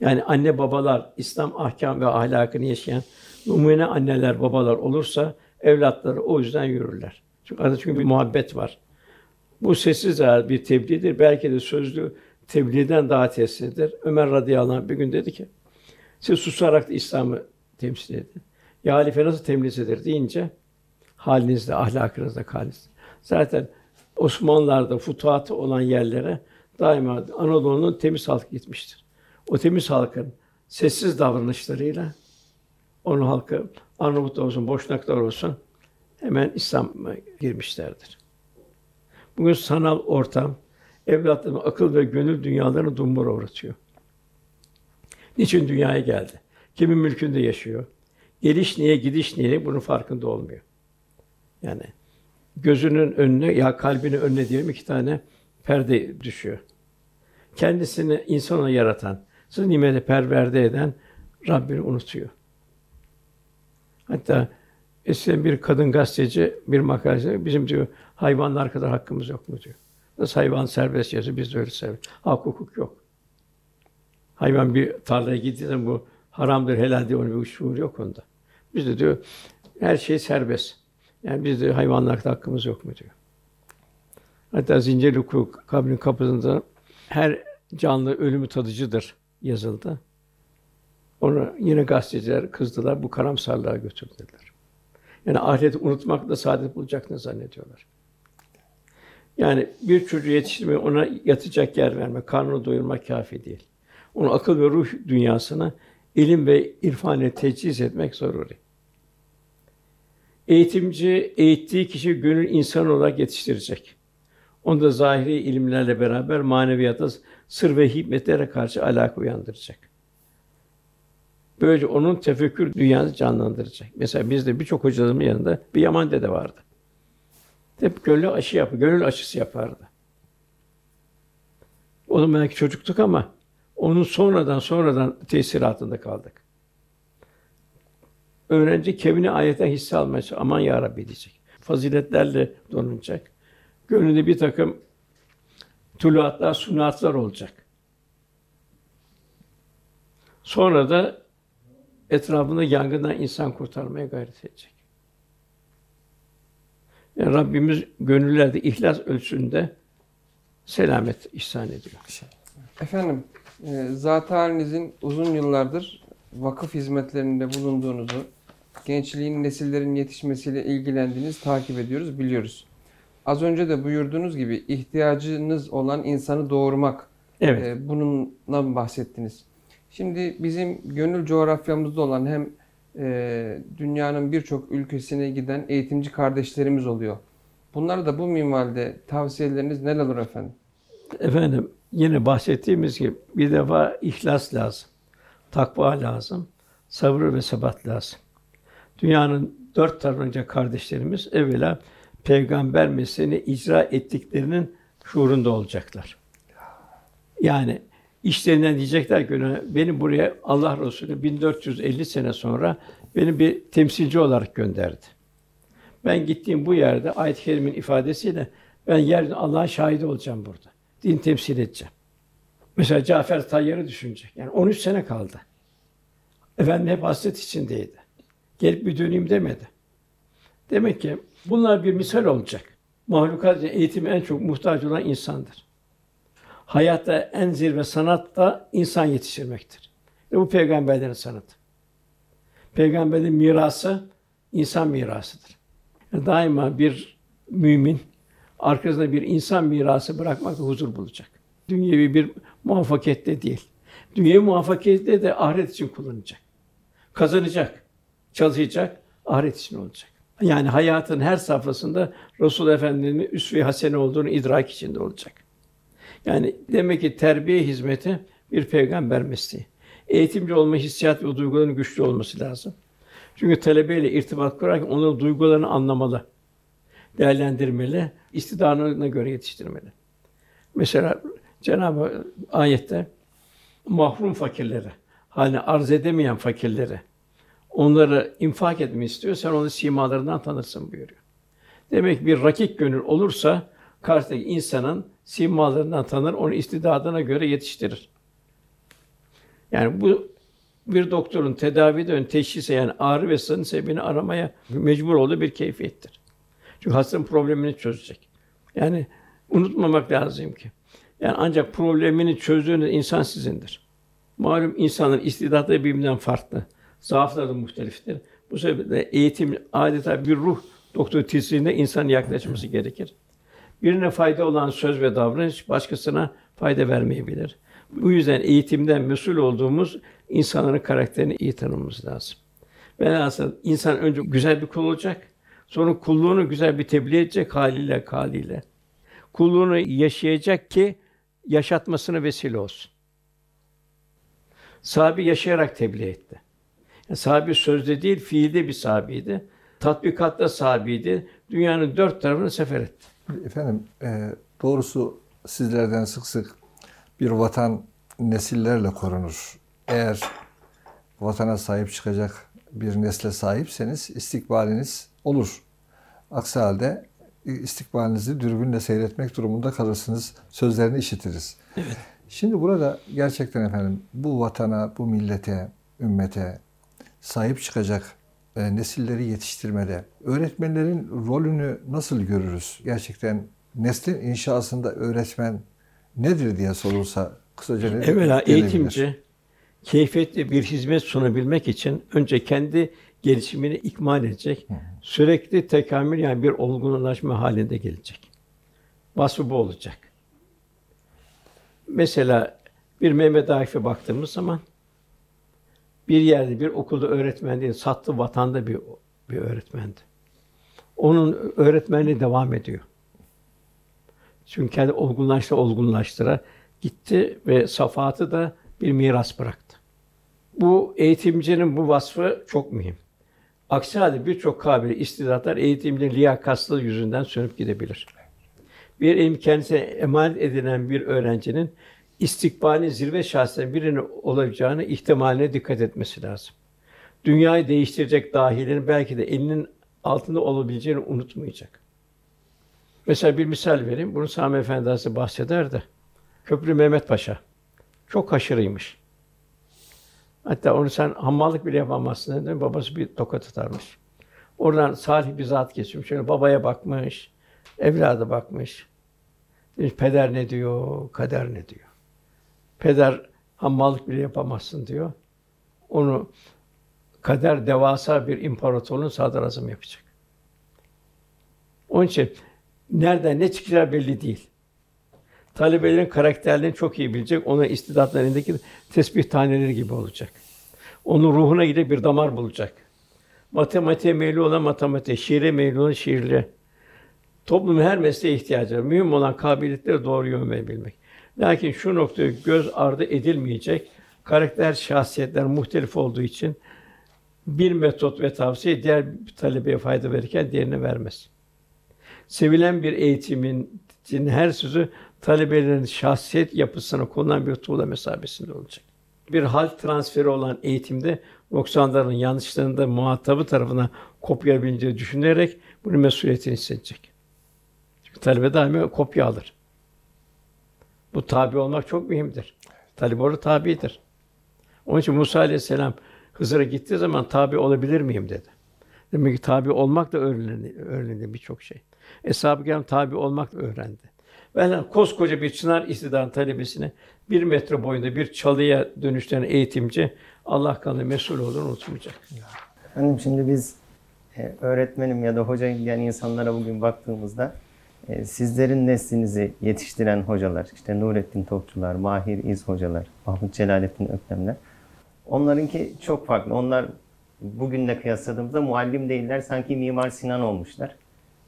Yani anne babalar İslam ahkam ve ahlakını yaşayan numune anneler babalar olursa evlatları o yüzden yürürler. Çünkü arada çünkü bir muhabbet var. Bu sessiz bir tebliğdir. Belki de sözlü tebliğden daha tesirlidir. Ömer radıyallahu anh bir gün dedi ki, siz susarak da İslam'ı temsil edin. Ya halife nasıl temsil deyince, halinizde, ahlakınızda halinizde. Zaten Osmanlılar'da futuhatı olan yerlere daima Anadolu'nun temiz halk gitmiştir. O temiz halkın sessiz davranışlarıyla onun halkı Arnavut olsun, Boşnaklar olsun hemen İslam'a girmişlerdir. Bugün sanal ortam evlatların akıl ve gönül dünyalarını dumbura uğratıyor. Niçin dünyaya geldi? Kimin mülkünde yaşıyor? Geliş niye, gidiş niye bunun farkında olmuyor. Yani gözünün önüne ya kalbinin önüne diyelim iki tane perde düşüyor. Kendisini insana yaratan, siz nimete perverde eden Rabbini unutuyor. Hatta eskiden bir kadın gazeteci bir makalede bizim diyor hayvanlar kadar hakkımız yok mu diyor. Nasıl hayvan serbest yazıyor, biz de öyle serbest. Hak hukuk yok. Hayvan bir tarlaya gittiğinde bu haramdır, helal diye onun bir şuur yok onda. Biz de diyor her şey serbest. Yani biz de hayvanlar kadar hakkımız yok mu diyor. Hatta zincirli hukuk kabrin kapısında her canlı ölümü tadıcıdır yazıldı. Onu yine gazeteciler kızdılar, bu karamsarlığa götürdüler. Yani ahireti unutmakla saadet bulacaklarını zannediyorlar. Yani bir çocuğu yetiştirmeye ona yatacak yer vermek, karnını doyurmak kafi değil. Onu akıl ve ruh dünyasına ilim ve irfan ile teçhiz etmek zaruri. Eğitimci eğittiği kişi gönül insan olarak yetiştirecek. Onu da zahiri ilimlerle beraber maneviyata sır ve hikmetlere karşı alaka uyandıracak. Böylece onun tefekkür dünyasını canlandıracak. Mesela bizde birçok hocalarımın yanında bir Yaman dede vardı. Hep gönül aşı yapı, gönül aşısı yapardı. O zaman belki çocuktuk ama onun sonradan sonradan tesir altında kaldık. Öğrenci kevni ayetten hisse almaya aman ya Rabbi diyecek. Faziletlerle donunacak. Gönlünde bir takım tuluatlar, sunatlar olacak. Sonra da etrafında yangından insan kurtarmaya gayret edecek. Yani Rabbimiz gönüllerde ihlas ölçüsünde selamet ihsan ediyor. Efendim, e, zat halinizin uzun yıllardır vakıf hizmetlerinde bulunduğunuzu, gençliğin, nesillerin yetişmesiyle ilgilendiğiniz takip ediyoruz, biliyoruz. Az önce de buyurduğunuz gibi ihtiyacınız olan insanı doğurmak, Evet. e, bununla bahsettiniz. Şimdi bizim gönül coğrafyamızda olan hem e, dünyanın birçok ülkesine giden eğitimci kardeşlerimiz oluyor. Bunlara da bu minvalde tavsiyeleriniz neler olur efendim? Efendim yine bahsettiğimiz gibi bir defa ihlas lazım. Takva lazım. Sabır ve sebat lazım. Dünyanın dört tarafınca kardeşlerimiz evvela peygamber mesleğini icra ettiklerinin şuurunda olacaklar. Yani işlerinden diyecekler ki "Öyle, beni buraya Allah Resulü 1450 sene sonra beni bir temsilci olarak gönderdi. Ben gittiğim bu yerde ayet-i kerimin ifadesiyle ben yeryüzünde Allah'ın şahidi olacağım burada. Din temsil edeceğim. Mesela Cafer Tayyar'ı düşünecek. Yani 13 sene kaldı. Efendim hep hasret içindeydi. Gelip bir döneyim demedi. Demek ki bunlar bir misal olacak. Mahlukat için eğitime en çok muhtaç olan insandır. Hayatta en zirve sanat da insan yetiştirmektir. Ve bu peygamberlerin sanatı. Peygamberin mirası insan mirasıdır. Yani daima bir mümin arkasında bir insan mirası bırakmakla huzur bulacak. Dünyevi bir muvaffakiyette değil. Dünyevi muvaffakiyette de ahiret için kullanacak. Kazanacak, çalışacak, ahiret için olacak. Yani hayatın her safhasında Resul Efendimiz'in üsve-i hasene olduğunu idrak içinde olacak. Yani demek ki terbiye hizmeti bir peygamber mesleği. Eğitimci olma hissiyat ve duyguların güçlü olması lazım. Çünkü talebeyle irtibat kurarken onların duygularını anlamalı, değerlendirmeli, istidadına göre yetiştirmeli. Mesela Cenab-ı ayette mahrum fakirleri, hani arz edemeyen fakirleri, onları infak etmeyi istiyor, sen onu simalarından tanırsın buyuruyor. Demek ki bir rakik gönül olursa karşıdaki insanın simalarından tanır, onu istidadına göre yetiştirir. Yani bu bir doktorun tedavide ön teşhise yani ağrı ve sızın sebebini aramaya mecbur olduğu bir keyfiyettir. Çünkü hastanın problemini çözecek. Yani unutmamak lazım ki. Yani ancak problemini çözdüğünüz insan sizindir. Malum insanın istidatları birbirinden farklı. Zaafları da muhteliftir. Bu sebeple eğitim adeta bir ruh doktor tizliğinde insanın yaklaşması gerekir. Birine fayda olan söz ve davranış başkasına fayda vermeyebilir. Bu yüzden eğitimden mesul olduğumuz insanların karakterini iyi tanımamız lazım. Velhasıl insan önce güzel bir kul olacak, sonra kulluğunu güzel bir tebliğ edecek haliyle, kaliyle. Kulluğunu yaşayacak ki yaşatmasına vesile olsun. Sahabi yaşayarak tebliğ etti. Yani sahabi sözde değil, fiilde bir sahabiydi. Tatbikatta sahabiydi. Dünyanın dört tarafını sefer etti. Efendim, e, doğrusu sizlerden sık sık bir vatan nesillerle korunur. Eğer vatana sahip çıkacak bir nesle sahipseniz istikbaliniz olur. Aksi halde istikbalinizi dürbünle seyretmek durumunda kalırsınız. Sözlerini işitiriz. Evet. Şimdi burada gerçekten efendim bu vatana, bu millete, ümmete sahip çıkacak e, nesilleri yetiştirmede öğretmenlerin rolünü nasıl görürüz? Gerçekten neslin inşasında öğretmen nedir diye sorulsa kısaca ne Evvela eğitimci keyfiyetli bir hizmet sunabilmek için önce kendi gelişimini ikmal edecek. Sürekli tekamül yani bir olgunlaşma halinde gelecek. Vasfı bu olacak. Mesela bir Mehmet Akif'e baktığımız zaman bir yerde bir okulda öğretmen değil, sattı vatanda bir bir öğretmendi. Onun öğretmenliği devam ediyor. Çünkü kendi olgunlaştı, olgunlaştıra gitti ve safahatı da bir miras bıraktı. Bu eğitimcinin bu vasfı çok mühim. Aksi halde birçok kabil istidatlar eğitimcinin liyakatsızlığı yüzünden sönüp gidebilir. Bir ilim kendisine emanet edilen bir öğrencinin istikbali zirve şahsından birinin olacağını ihtimaline dikkat etmesi lazım. Dünyayı değiştirecek dahilerin belki de elinin altında olabileceğini unutmayacak. Mesela bir misal vereyim. Bunu Sami Efendi Hazretleri bahseder de. Köprü Mehmet Paşa. Çok haşırıymış. Hatta onu sen hammallık bile yapamazsın dedi. Babası bir tokat atarmış. Oradan salih bir zat geçmiş. Şöyle babaya bakmış, evlada bakmış. Demiş, peder ne diyor, kader ne diyor. Peder hammallık bile yapamazsın diyor. Onu kader devasa bir imparatorluğun sadrazamı yapacak. Onun için nereden ne çıkacağı belli değil. Talebelerin karakterlerini çok iyi bilecek, onun istidatlarındaki tesbih taneleri gibi olacak. Onun ruhuna gidip bir damar bulacak. Matematiğe meyilli olan matematik, şiire meyilli olan şiirle. Toplumun her mesleğe ihtiyacı var. Mühim olan kabiliyetleri doğru yön verebilmek. Lakin şu noktaya göz ardı edilmeyecek. Karakter, şahsiyetler muhtelif olduğu için bir metot ve tavsiye diğer bir talebeye fayda verirken diğerine vermez. Sevilen bir eğitimin her sözü talebelerin şahsiyet yapısına konulan bir tuğla mesabesinde olacak. Bir hal transferi olan eğitimde noksanların yanlışlarını da muhatabı tarafına kopyalayabileceğini düşünerek bunun mesuliyetini hissedecek. Çünkü talebe daima kopya alır. Bu tabi olmak çok mühimdir. Talebe orada tabidir. Onun için Musa aleyhisselam Hızır'a gittiği zaman tabi olabilir miyim dedi. Demek ki tabi olmak da öğrendi, öğrendi birçok şey. Eshab-ı Kiram tabi olmak da öğrendi. Ben koskoca bir çınar istidan talebesine bir metre boyunda bir çalıya dönüştüren eğitimci Allah kanı mesul olduğunu unutmayacak. Efendim şimdi biz e, öğretmenim ya da hocayım diyen insanlara bugün baktığımızda sizlerin neslinizi yetiştiren hocalar, işte Nurettin Topçular, Mahir İz hocalar, Mahmut Celalettin Öklemler, onlarınki çok farklı. Onlar bugünle kıyasladığımızda muallim değiller, sanki Mimar Sinan olmuşlar.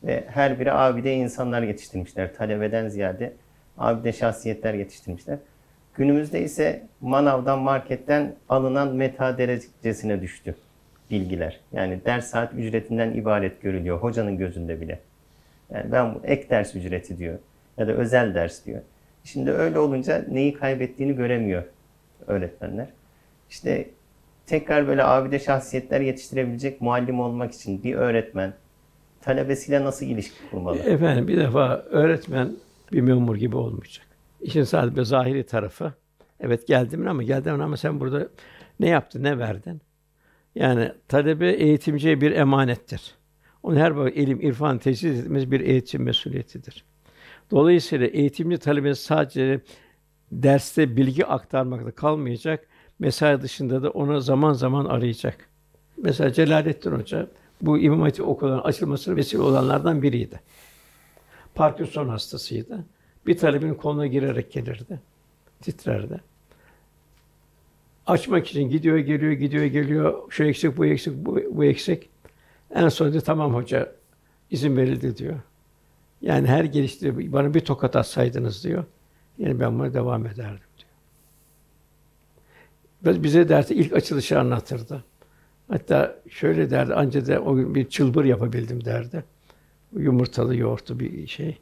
Ve her biri abide insanlar yetiştirmişler. Talebeden ziyade abide şahsiyetler yetiştirmişler. Günümüzde ise manavdan, marketten alınan meta derecesine düştü bilgiler. Yani ders saat ücretinden ibaret görülüyor hocanın gözünde bile. Yani ben ek ders ücreti diyor ya da özel ders diyor. Şimdi öyle olunca neyi kaybettiğini göremiyor öğretmenler. İşte tekrar böyle abide şahsiyetler yetiştirebilecek muallim olmak için bir öğretmen talebesiyle nasıl ilişki kurmalı? Efendim bir defa öğretmen bir memur gibi olmayacak. İşin sadece zahiri tarafı. Evet geldim ama geldim ama sen burada ne yaptın, ne verdin? Yani talebe eğitimciye bir emanettir. Onun her bak ilim, irfan tesis etmesi bir eğitim mesuliyetidir. Dolayısıyla eğitimci talebesi sadece derste bilgi aktarmakta kalmayacak, mesai dışında da onu zaman zaman arayacak. Mesela Celalettin Hoca bu İmam Hatip okulunun açılmasına vesile olanlardan biriydi. Parkinson hastasıydı. Bir talebin koluna girerek gelirdi. Titrerdi. Açmak için gidiyor, geliyor, gidiyor, geliyor. Şu eksik, bu eksik, bu, bu eksik. En sonunda tamam hoca izin verildi diyor. Yani her gelişte bana bir tokat atsaydınız diyor. Yani ben buna devam ederdim diyor. Bize dersi ilk açılışı anlatırdı. Hatta şöyle derdi, anca da o gün bir çılbır yapabildim derdi. Yumurtalı yoğurtlu bir şey.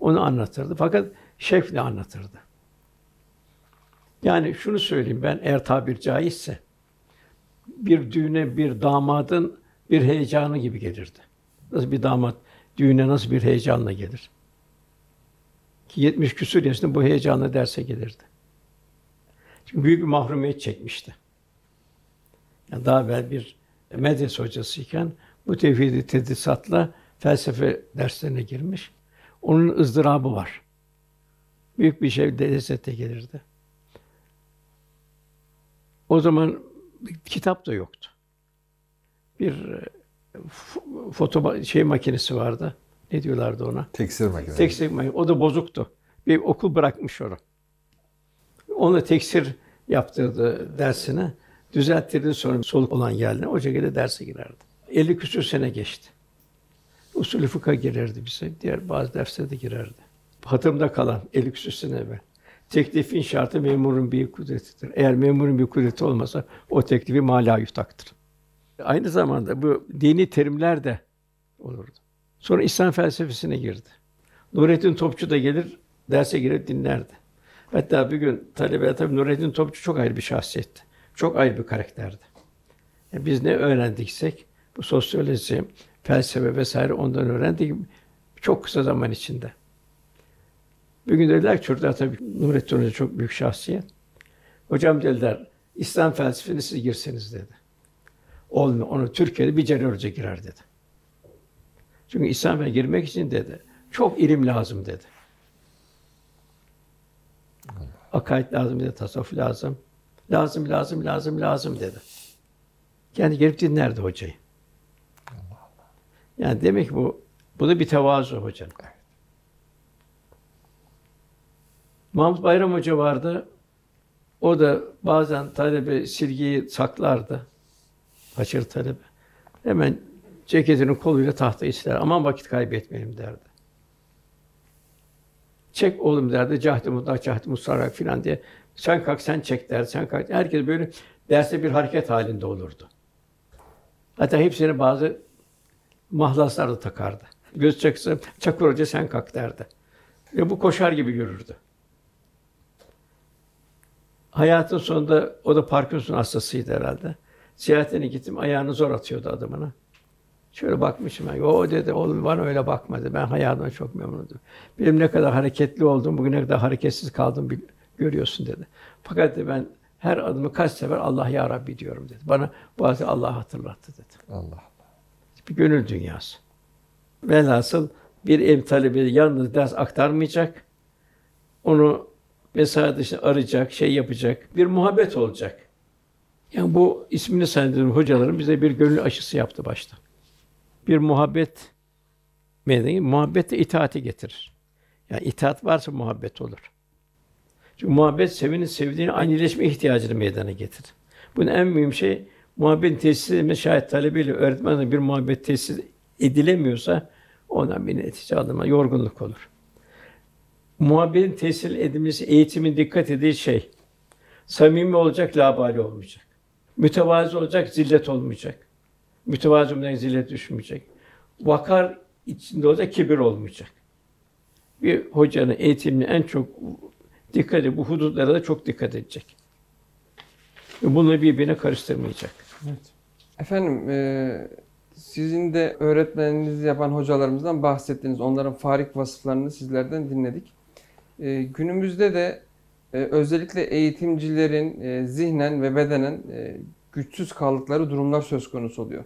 Onu anlatırdı. Fakat şefle anlatırdı. Yani şunu söyleyeyim ben eğer tabir caizse bir düğüne bir damadın bir heyecanı gibi gelirdi. Nasıl bir damat düğüne nasıl bir heyecanla gelir? Ki 70 küsur yaşında bu heyecanla derse gelirdi. Çünkü büyük bir mahrumiyet çekmişti. Yani daha evvel bir medrese hocasıyken bu tevhidi tedrisatla felsefe derslerine girmiş. Onun ızdırabı var. Büyük bir şey lezzete gelirdi. O zaman kitap da yoktu. Bir e, foto şey makinesi vardı. Ne diyorlardı ona? Tekstil makinesi. Tekstil makinesi. O da bozuktu. Bir okul bırakmış onu. Onu teksir yaptırdı dersine. Düzelttirdi sonra soluk olan yerine o şekilde derse girerdi. 50 küsur sene geçti. Usulü fıkha girerdi bize. Diğer bazı derslere de girerdi. Hatırımda kalan 50 küsur sene evvel. Teklifin şartı memurun bir kudretidir. Eğer memurun bir kudreti olmasa o teklifi mala yutaktır. Aynı zamanda bu dini terimler de olurdu. Sonra İslam felsefesine girdi. Nurettin Topçu da gelir, derse girer dinlerdi. Hatta bir gün talebe tabii Nurettin Topçu çok ayrı bir şahsiyetti. Çok ayrı bir karakterdi. Yani biz ne öğrendiksek bu sosyoloji, felsefe vesaire ondan öğrendik çok kısa zaman içinde. Bir gün dediler ki çocuklar tabii Nurettin Hoca çok büyük şahsiyet. Hocam dediler İslam felsefesine siz girseniz dedi. Olmuyor. Onu Türkiye'de bir önce girer dedi. Çünkü İslam'a girmek için dedi. Çok ilim lazım dedi. Akaid lazım dedi, tasavvuf lazım. Lazım, lazım, lazım, lazım dedi. Kendi gelip dinlerdi hocayı. Yani demek ki bu, bu da bir tevazu hocanın. Mahmut Bayram Hoca vardı. O da bazen talebe silgiyi saklardı. Haşır talebe. Hemen ceketinin koluyla tahta ister. Aman vakit kaybetmeyelim derdi. Çek oğlum derdi. Cahdi mutlak, cahdi mustarak filan diye. Sen kalk, sen çek derdi. Sen kalk. Herkes böyle derste bir hareket halinde olurdu. Hatta hepsine bazı mahlaslar da takardı. Göz çakısı, Çakır Hoca sen kalk derdi. Ve bu koşar gibi yürürdü. Hayatın sonunda o da Parkinson hastasıydı herhalde. Ziyaretine gittim, ayağını zor atıyordu adamına. Şöyle bakmışım ben. O dedi, oğlum bana öyle bakmadı. Ben hayatımdan çok memnunum. Benim ne kadar hareketli oldum, bugüne kadar hareketsiz kaldım bil- görüyorsun dedi. Fakat dedi, ben her adımı kaç sefer Allah ya Rabbi diyorum dedi. Bana bazı Allah hatırlattı dedi. Allah. Bir gönül dünyası. Velhasıl bir ev talebi yalnız ders aktarmayacak. Onu mesai dışında arayacak, şey yapacak. Bir muhabbet olacak. Yani bu ismini saydığım hocaların bize bir gönül aşısı yaptı başta. Bir muhabbet meydana muhabbet de itaati getirir. Yani itaat varsa muhabbet olur. Çünkü muhabbet sevinin sevdiğini aynıleşme ihtiyacını meydana getirir. Bunun en mühim şey muhabbetin tesis edilmesi şayet talebeyle öğretmenle bir muhabbet tesis edilemiyorsa ondan bir netice alınma, yorgunluk olur. Muhabbetin tesis edilmesi eğitimin dikkat ettiği şey samimi olacak, labali olmayacak. Mütevazi olacak, zillet olmayacak. Mütevazi olmadan zillet düşmeyecek. Vakar içinde olacak, kibir olmayacak. Bir hocanın eğitimini en çok dikkat edip bu hudutlara da çok dikkat edecek. Bunu birbirine karıştırmayacak. Efendim, e, sizin de öğretmeninizi yapan hocalarımızdan bahsettiniz. Onların farik vasıflarını sizlerden dinledik. E, günümüzde de e, özellikle eğitimcilerin e, zihnen ve bedenen e, güçsüz kaldıkları durumlar söz konusu oluyor.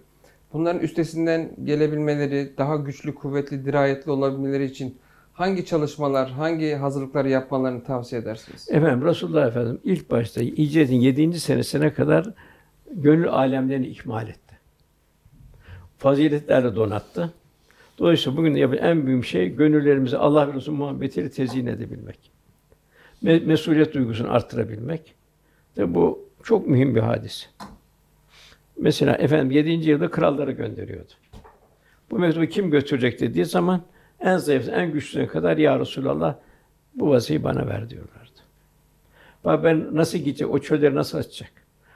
Bunların üstesinden gelebilmeleri, daha güçlü, kuvvetli, dirayetli olabilmeleri için hangi çalışmalar, hangi hazırlıkları yapmalarını tavsiye edersiniz? Efendim Resulullah Efendim ilk başta icretin 7. senesine kadar gönül alemlerini ikmal etti. Faziletlerle donattı. Dolayısıyla bugün yapılan en büyük şey gönüllerimizi Allah ve Resulü muhabbetiyle tezyin edebilmek. Me- mesuliyet duygusunu arttırabilmek. De bu çok mühim bir hadis. Mesela efendim 7. yılda kralları gönderiyordu. Bu mektubu kim götürecek dediği zaman en zayıf, en güçlüsüne kadar ya Resulallah bu vaziyeti bana ver diyorlardı. Bak ben nasıl gidecek, o çölleri nasıl açacak?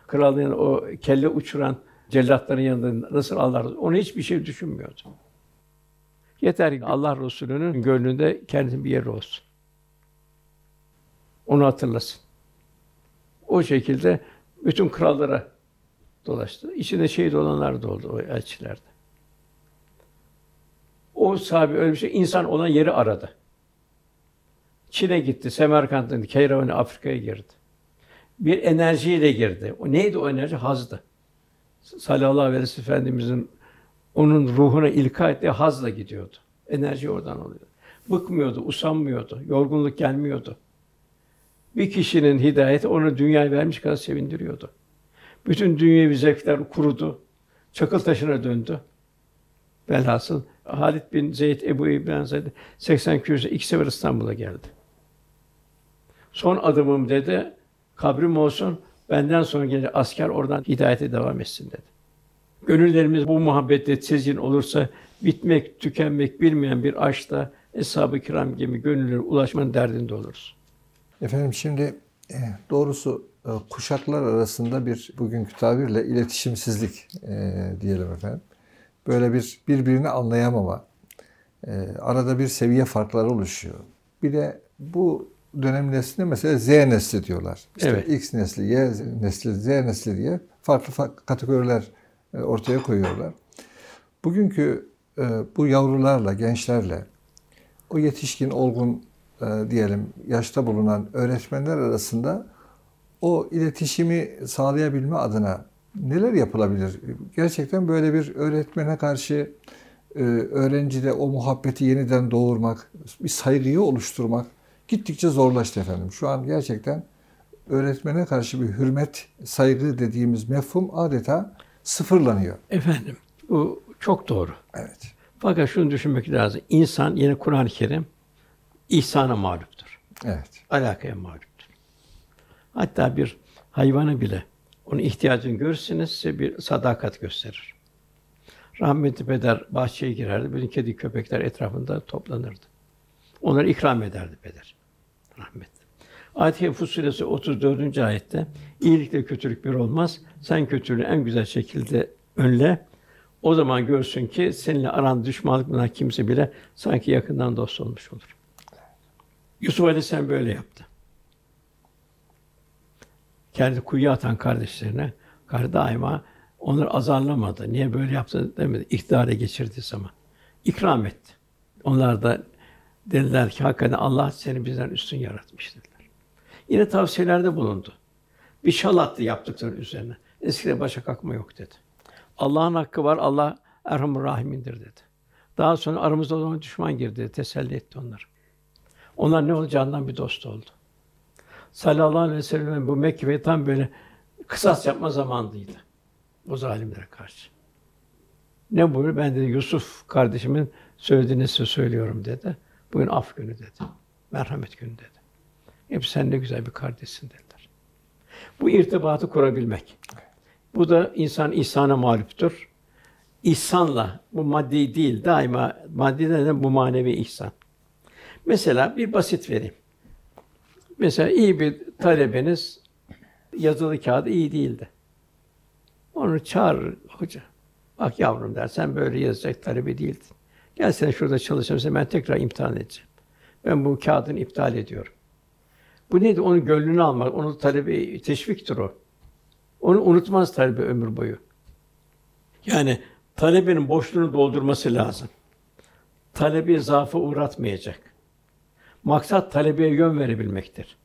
Kralın o kelle uçuran cellatların yanında nasıl Allah onu hiçbir şey düşünmüyordu. Yeter ki Allah Resulü'nün gönlünde kendinin bir yeri olsun. Onu hatırlasın. O şekilde bütün krallara dolaştı. İçinde şehit olanlar da oldu o elçilerde. O sahabe öyle bir şey, insan olan yeri aradı. Çin'e gitti, Semerkant'ın Keyravani Afrika'ya girdi. Bir enerjiyle girdi. O neydi o enerji? Hazdı. Sallallahu aleyhi ve Efendimizin onun ruhuna ilka ettiği hazla gidiyordu. Enerji oradan oluyor. Bıkmıyordu, usanmıyordu, yorgunluk gelmiyordu. Bir kişinin hidayeti onu dünyaya vermiş kadar sevindiriyordu. Bütün dünyevi zevkler kurudu. Çakıl taşına döndü. Velhasıl Halid bin Zeyd Ebu İbrahim Zeydi 80 kürsü iki sefer İstanbul'a geldi. Son adımım dedi, kabrim olsun, benden sonra gelecek asker oradan hidayete devam etsin dedi. Gönüllerimiz bu muhabbette tezyin olursa bitmek, tükenmek bilmeyen bir aşkla Eshab-ı Kiram gibi gönüllere ulaşmanın derdinde oluruz. Efendim şimdi e, doğrusu e, kuşaklar arasında bir bugünkü tabirle iletişimsizlik e, diyelim efendim. Böyle bir birbirini anlayamama, e, arada bir seviye farkları oluşuyor. Bir de bu dönem nesline mesela Z nesli diyorlar. İşte Evet. X nesli, Y nesli, Z nesli diye farklı farklı kategoriler ortaya koyuyorlar. Bugünkü bu yavrularla, gençlerle o yetişkin, olgun e, diyelim yaşta bulunan öğretmenler arasında o iletişimi sağlayabilme adına neler yapılabilir? Gerçekten böyle bir öğretmene karşı e, öğrencide o muhabbeti yeniden doğurmak, bir saygıyı oluşturmak gittikçe zorlaştı efendim. Şu an gerçekten öğretmene karşı bir hürmet, saygı dediğimiz mefhum adeta sıfırlanıyor. Efendim, bu çok doğru. Evet. Fakat şunu düşünmek lazım. İnsan yine Kur'an-ı Kerim ihsana mağluptur. Evet. Alakaya mağluptur. Hatta bir hayvanı bile onun ihtiyacını görürseniz size bir sadakat gösterir. Rahmetli peder bahçeye girerdi. Bütün kedi köpekler etrafında toplanırdı. Onları ikram ederdi peder. Rahmetli. Ayet-i Fus suresi 34. ayette iyilikle kötülük bir olmaz. Sen kötülüğü en güzel şekilde önle. O zaman görsün ki seninle aran düşmanlık bulunan kimse bile sanki yakından dost olmuş olur. Yusuf Aleyhisselam böyle yaptı. Kendi kuyuya atan kardeşlerine karı daima onları azarlamadı. Niye böyle yaptı demedi. İktidara geçirdiği zaman. ikram etti. Onlar da dediler ki hakikaten Allah seni bizden üstün yaratmış dediler. Yine tavsiyelerde bulundu. Bir şal attı yaptıkları üzerine. Eskide başa kalkma yok dedi. Allah'ın hakkı var, Allah Erhamur Rahim'indir dedi. Daha sonra aramızda olan düşman girdi, teselli etti onları. Onlar ne olacağından bir dost oldu. Sallallahu aleyhi ve sellem bu Mekke'ye tam böyle kısas yapma zamanıydı. Bu zalimlere karşı. Ne buyuruyor? Ben dedi Yusuf kardeşimin söylediğini size söylüyorum dedi. Bugün af günü dedi. Merhamet günü dedi. Hep sen ne güzel bir kardeşsin dediler. Bu irtibatı kurabilmek. Bu da insan ihsana mağluptur. İhsanla, bu maddi değil, daima maddi de bu manevi ihsan. Mesela bir basit vereyim. Mesela iyi bir talebeniz yazılı kağıdı iyi değildi. Onu çağır hoca. Bak yavrum der, sen böyle yazacak talebe değildin. Gel sen şurada çalışırsan ben tekrar imtihan edeceğim. Ben bu kağıdını iptal ediyorum. Bu neydi? Onun gönlünü almak, onun talebi teşviktir o. Onu unutmaz talebe ömür boyu. Yani talebenin boşluğunu doldurması lazım. Talebi zaafa uğratmayacak. Maksat talebeye yön verebilmektir.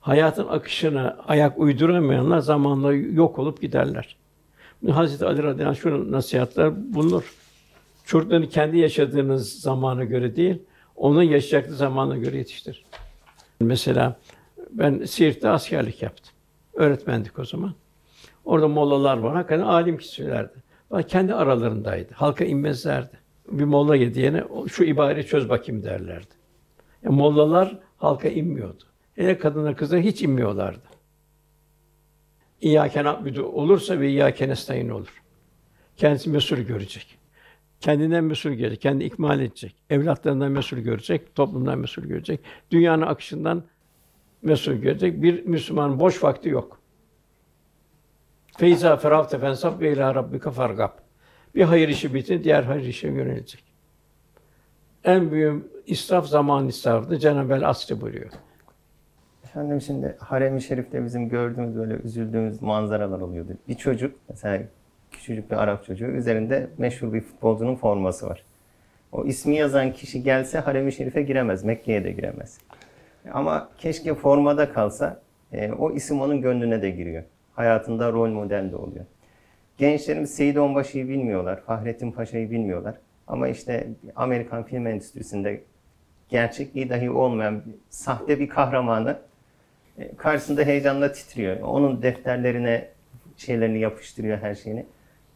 Hayatın akışına ayak uyduramayanlar zamanla yok olup giderler. Hazreti Ali radıyallahu anh şu nasihatler bulunur. Çocuklarını kendi yaşadığınız zamana göre değil, onun yaşayacağı zamana göre yetiştir. Mesela ben Siirt'te askerlik yaptım. Öğretmendik o zaman. Orada mollalar var. Hakikaten alim kişilerdi. Bak kendi aralarındaydı. Halka inmezlerdi. Bir molla diyene şu ibareyi çöz bakayım derlerdi. Yani mollalar halka inmiyordu. Hele kadınlar kızlar hiç inmiyorlardı. İyyâke na'budu olursa ve iyyâke nestaîn olur. Kendisi mesul görecek. Kendinden mesul görecek, kendi ikmal edecek. Evlatlarından mesul görecek, toplumdan mesul görecek. Dünyanın akışından mesul görecek. Bir Müslüman boş vakti yok. Feyza ferahte fensab ve ila rabbika fargab. Bir hayır işi bitin, diğer hayır işe yönelecek. En büyük israf zaman israfıdır. Cenab-ı Hak asrı buyuruyor. Efendim şimdi harem-i şerifte bizim gördüğümüz böyle üzüldüğümüz manzaralar oluyordu. Bir çocuk mesela küçücük bir Arap çocuğu üzerinde meşhur bir futbolcunun forması var. O ismi yazan kişi gelse harem-i şerife giremez, Mekke'ye de giremez. Ama keşke formada kalsa e, o isim onun gönlüne de giriyor. Hayatında rol model de oluyor. Gençlerimiz Seyit Onbaşı'yı bilmiyorlar, Fahrettin Paşa'yı bilmiyorlar. Ama işte Amerikan film endüstrisinde gerçekliği dahi olmayan sahte bir kahramanı e, karşısında heyecanla titriyor. Onun defterlerine şeylerini yapıştırıyor her şeyini.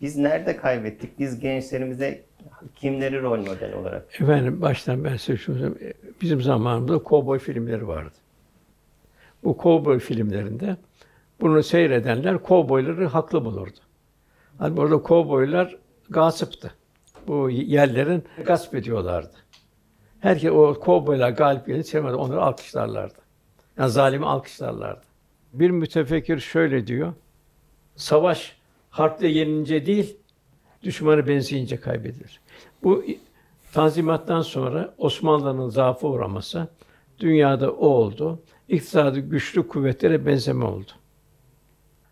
Biz nerede kaybettik? Biz gençlerimize kimleri rol model olarak? Efendim baştan ben size söyleyeyim. Bizim zamanımızda kovboy filmleri vardı. Bu kovboy filmlerinde bunu seyredenler kovboyları haklı bulurdu. Hani burada kovboylar gasıptı. Bu yerlerin gasp ediyorlardı. Herkes o kovboylar galip gelince sevmedi, onları alkışlarlardı. Yani zalimi alkışlarlardı. Bir mütefekkir şöyle diyor. Savaş harpte yenince değil, düşmanı benzeyince kaybedilir. Bu Tanzimattan sonra Osmanlı'nın zaafı uğraması dünyada o oldu. İktisadı güçlü kuvvetlere benzeme oldu.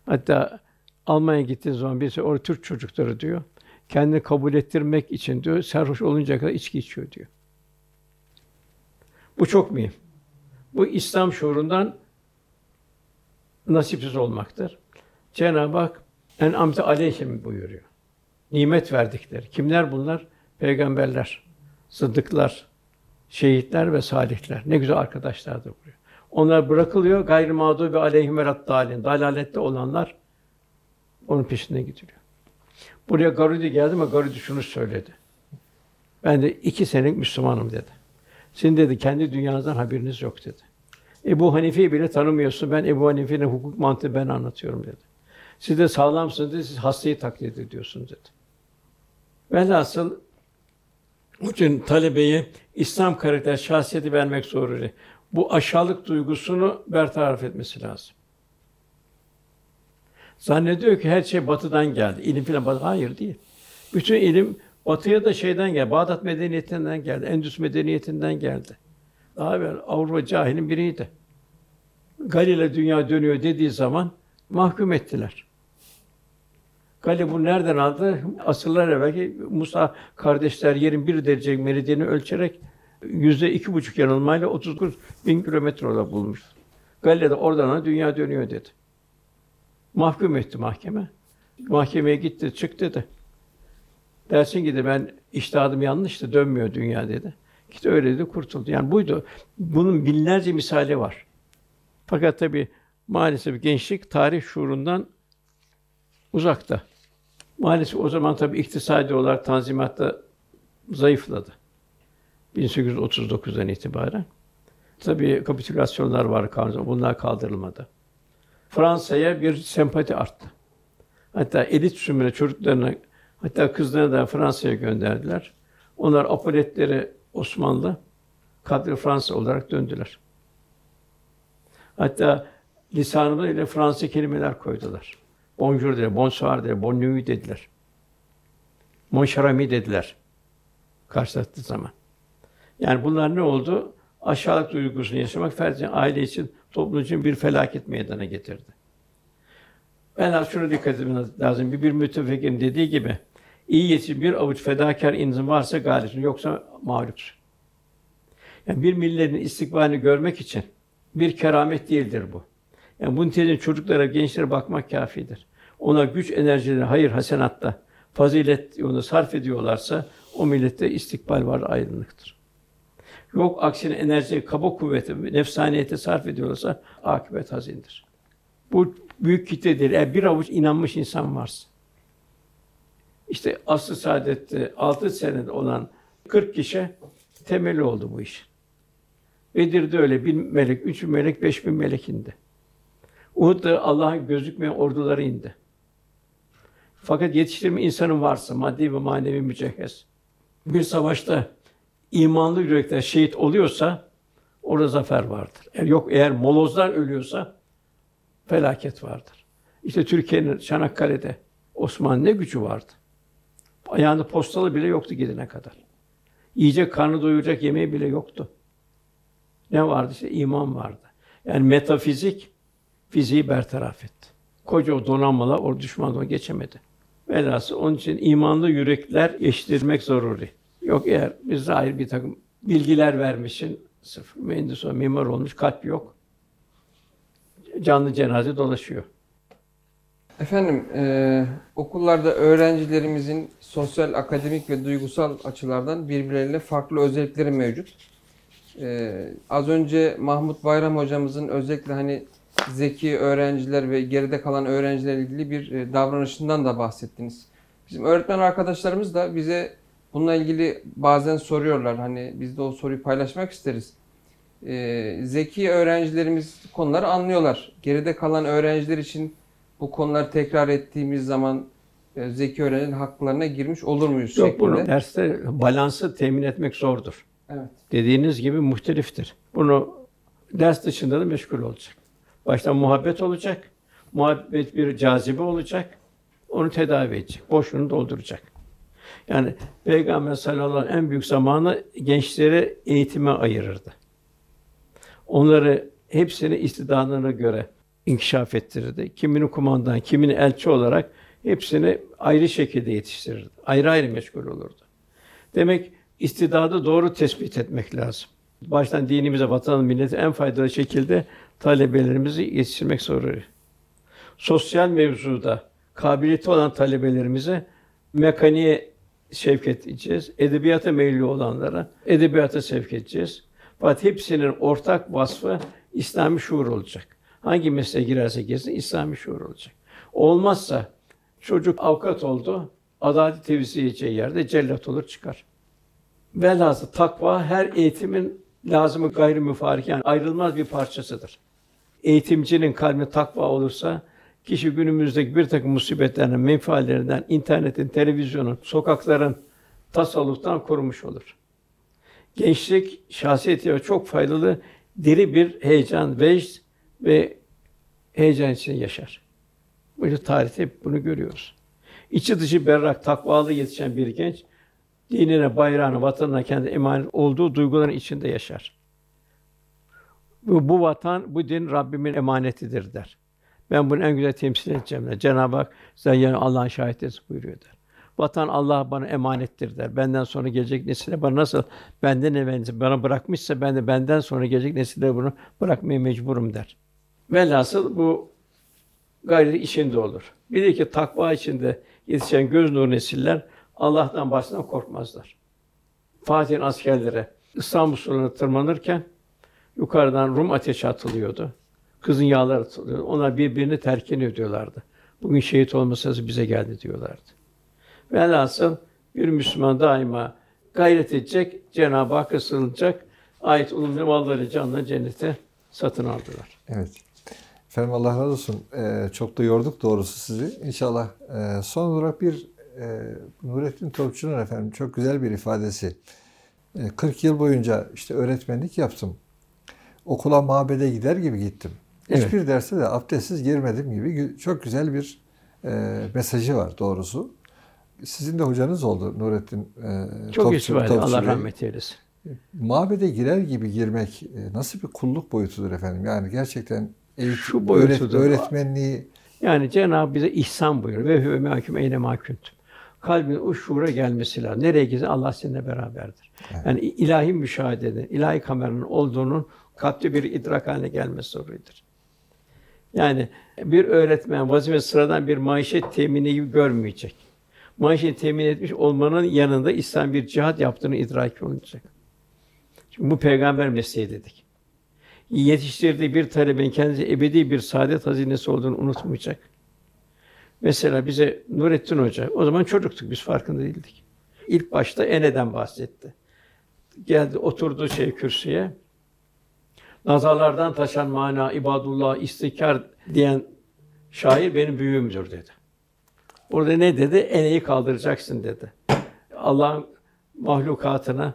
Hatta Almanya'ya gittiği zaman birisi orada Türk çocukları diyor. Kendini kabul ettirmek için diyor sarhoş olunca kadar içki içiyor diyor. Bu çok mühim. Bu İslam şuurundan nasipsiz olmaktır. Cenab-ı Hak en amte aleyhim buyuruyor. Nimet verdikleri. Kimler bunlar? Peygamberler, sıddıklar, şehitler ve salihler. Ne güzel arkadaşlardır buraya. Onlar bırakılıyor. Gayrı mağdubi aleyhim ve dalin. Dalalette olanlar onun peşinde gidiliyor. Buraya Garudi geldi ama Garudi şunu söyledi. Ben de iki senelik Müslümanım dedi. Sizin dedi kendi dünyanızdan haberiniz yok dedi. Ebu Hanife'yi bile tanımıyorsun. Ben Ebu Hanife'nin hukuk mantığı ben anlatıyorum dedi. Siz de sağlamsınız dedi. Siz hastayı taklit ediyorsunuz dedi. Velhasıl o için talebeye İslam karakter şahsiyeti vermek zorunda. Bu aşağılık duygusunu bertaraf etmesi lazım. Zannediyor ki her şey batıdan geldi. İlim filan batı. Hayır değil. Bütün ilim batıya da şeyden geldi. Bağdat medeniyetinden geldi. Endüs medeniyetinden geldi. Daha evvel Avrupa cahilin biriydi. Galile dünya dönüyor dediği zaman mahkum ettiler. Galile bunu nereden aldı? Asırlar evvelki Musa kardeşler yerin bir derece meridyeni ölçerek yüzde iki buçuk yanılmayla 39 bin kilometre orada bulmuş. Galile de oradan dünya dönüyor dedi. Mahkum etti mahkeme. Mahkemeye gitti, çık dedi. Dersin ki de ben iştihadım yanlıştı, dönmüyor dünya dedi. İşte öyle dedi, kurtuldu. Yani buydu. Bunun binlerce misali var. Fakat tabi maalesef gençlik tarih şuurundan uzakta. Maalesef o zaman tabi iktisadi olarak tanzimatta zayıfladı. 1839'dan itibaren. Tabi kapitülasyonlar var kanun, bunlar kaldırılmadı. Fransa'ya bir sempati arttı. Hatta elit sümre çocuklarını, hatta kızlarını da Fransa'ya gönderdiler. Onlar apoletleri Osmanlı, kadri Fransa olarak döndüler. Hatta lisanında ile Fransız kelimeler koydular. Bonjour dediler, bonsoir dediler, nuit dediler. Mon dediler. Karşılaştığı zaman. Yani bunlar ne oldu? Aşağılık duygusunu yaşamak ferdi aile için, toplum için bir felaket meydana getirdi. Ben az şunu dikkat etmeniz lazım. Bir, bir mütefekkirin dediği gibi, iyi yetişmiş bir avuç fedakar insan varsa galipsin, yoksa mağlupsun. Yani bir milletin istikbalini görmek için bir keramet değildir bu. Yani bunun için çocuklara, gençlere bakmak kafidir. Ona güç enerjileri, hayır hasenatta, fazilet yolunu sarf ediyorlarsa o millette istikbal var, aydınlıktır. Yok aksine enerji, kaba kuvveti, nefsaniyete sarf ediyorlarsa akıbet hazindir. Bu büyük kitledir. Eğer bir avuç inanmış insan varsa. İşte aslı saadette altı senede olan 40 kişi temeli oldu bu iş. Bedir'de öyle bin melek, üç bin melek, beş bin melek indi. Uhud'da Allah'ın gözükmeyen orduları indi. Fakat yetiştirme insanın varsa, maddi ve manevi mücehhez, bir savaşta imanlı yürekler şehit oluyorsa, orada zafer vardır. Eğer yok, eğer molozlar ölüyorsa, felaket vardır. İşte Türkiye'nin Çanakkale'de Osman ne gücü vardı? Ayağında postalı bile yoktu gidene kadar. Yiyecek, karnı doyuracak yemeği bile yoktu. Ne vardı işte? iman vardı. Yani metafizik fiziği bertaraf etti. Koca o donanmalar o düşmandan geçemedi. Velhasıl onun için imanlı yürekler yetiştirmek zaruri. Yok eğer biz zahir bir takım bilgiler vermişsin, sıfır mühendis o mimar olmuş, kalp yok. Canlı cenaze dolaşıyor. Efendim, e, okullarda öğrencilerimizin sosyal, akademik ve duygusal açılardan birbirleriyle farklı özellikleri mevcut. E, az önce Mahmut Bayram hocamızın özellikle hani zeki öğrenciler ve geride kalan öğrencilerle ilgili bir e, davranışından da bahsettiniz. Bizim öğretmen arkadaşlarımız da bize bununla ilgili bazen soruyorlar. Hani biz de o soruyu paylaşmak isteriz. E, zeki öğrencilerimiz konuları anlıyorlar. Geride kalan öğrenciler için bu konuları tekrar ettiğimiz zaman e, zeki öğrencilerin haklarına girmiş olur muyuz Yok şeklinde. bunu derste balansı temin etmek zordur. Evet. Dediğiniz gibi muhteliftir. Bunu ders dışında da meşgul olacak. Başta muhabbet olacak. Muhabbet bir cazibe olacak. Onu tedavi edecek. Boşluğunu dolduracak. Yani Peygamber sallallahu aleyhi ve sellem en büyük zamanı gençleri eğitime ayırırdı. Onları hepsini istidadına göre inkişaf ettirirdi. Kimini kumandan, kimini elçi olarak hepsini ayrı şekilde yetiştirirdi. Ayrı ayrı meşgul olurdu. Demek istidadı doğru tespit etmek lazım. Baştan dinimize, vatanı, millete en faydalı şekilde talebelerimizi yetiştirmek zorunda. sosyal mevzuda kabiliyeti olan talebelerimize mekaniğe sevk edeceğiz. Edebiyata meyilli olanlara edebiyata sevk edeceğiz. Fakat hepsinin ortak vasfı İslami şuur olacak. Hangi mesleğe girerse girsin İslami şuur olacak. Olmazsa çocuk avukat oldu, adalet tevzi edeceği yerde cellat olur çıkar. Velhasıl takva her eğitimin lazımı gayrı müfarik yani ayrılmaz bir parçasıdır. Eğitimcinin kalbi takva olursa kişi günümüzdeki bir takım musibetlerden, menfaatlerinden, internetin, televizyonun, sokakların tasalluftan korumuş olur. Gençlik şahsiyeti çok faydalı, diri bir heyecan, vecd ve heyecan içinde yaşar. Böyle tarihte hep bunu görüyoruz. İçi dışı berrak, takvalı yetişen bir genç, dinine, bayrağına, vatanına kendi emanet olduğu duyguların içinde yaşar. Bu, bu vatan, bu din Rabbimin emanetidir der. Ben bunu en güzel temsil edeceğim der. Cenab-ı Hak yani Allah'ın şahitesi buyuruyor der. Vatan Allah bana emanettir der. Benden sonra gelecek nesile bana nasıl benden evvel bana bırakmışsa ben de benden sonra gelecek nesile bunu bırakmaya mecburum der. Velhasıl bu gayri içinde olur. Bir ki takva içinde yetişen göz nuru nesiller Allah'tan baştan korkmazlar. Fatih'in askerleri İstanbul surlarına tırmanırken yukarıdan Rum ateşi atılıyordu. Kızın yağları atılıyordu. Onlar birbirini terkin ediyorlardı. Bugün şehit olmasası bize geldi diyorlardı. Velhasıl bir Müslüman daima gayret edecek, Cenab-ı Hakk'a sığınacak, ait ulumlu malları canlı cennete satın aldılar. Evet. Efendim Allah razı olsun. Ee, çok da yorduk doğrusu sizi. İnşallah e, son olarak bir e, Nurettin Topçu'nun efendim çok güzel bir ifadesi. E, 40 yıl boyunca işte öğretmenlik yaptım. Okula mabede gider gibi gittim. Evet. Hiçbir derse de abdestsiz girmedim gibi çok güzel bir e, mesajı var doğrusu. Sizin de hocanız oldu Nurettin e, Çok Topçu- Topçu Allah rahmet eylesin. Mabede girer gibi girmek e, nasıl bir kulluk boyutudur efendim? Yani gerçekten eğitim, Şu öğret- öğretmenliği Yani Cenab-ı bize ihsan buyuruyor. Ve hüve mahkum eyne mahkuntum. Kalbin o şuura gelmesi lazım. Nereye gitsen Allah seninle beraberdir. Yani ilahi müşahedenin, ilahi kameranın olduğunun kalpte bir idrak haline gelmesi zoruydur. Yani bir öğretmen vazife sıradan bir maişet temini gibi görmeyecek. Maişet temin etmiş olmanın yanında İslam bir cihat yaptığını idrak olacak. Şimdi bu peygamber mesleği dedik. Yetiştirdiği bir talebenin kendisi ebedi bir saadet hazinesi olduğunu unutmayacak. Mesela bize Nurettin Hoca, o zaman çocuktuk biz farkında değildik. İlk başta Ene'den bahsetti. Geldi oturdu şey kürsüye. Nazarlardan taşan mana, ibadullah, istikar diyen şair benim büyüğümdür dedi. Orada ne dedi? Ene'yi kaldıracaksın dedi. Allah'ın mahlukatına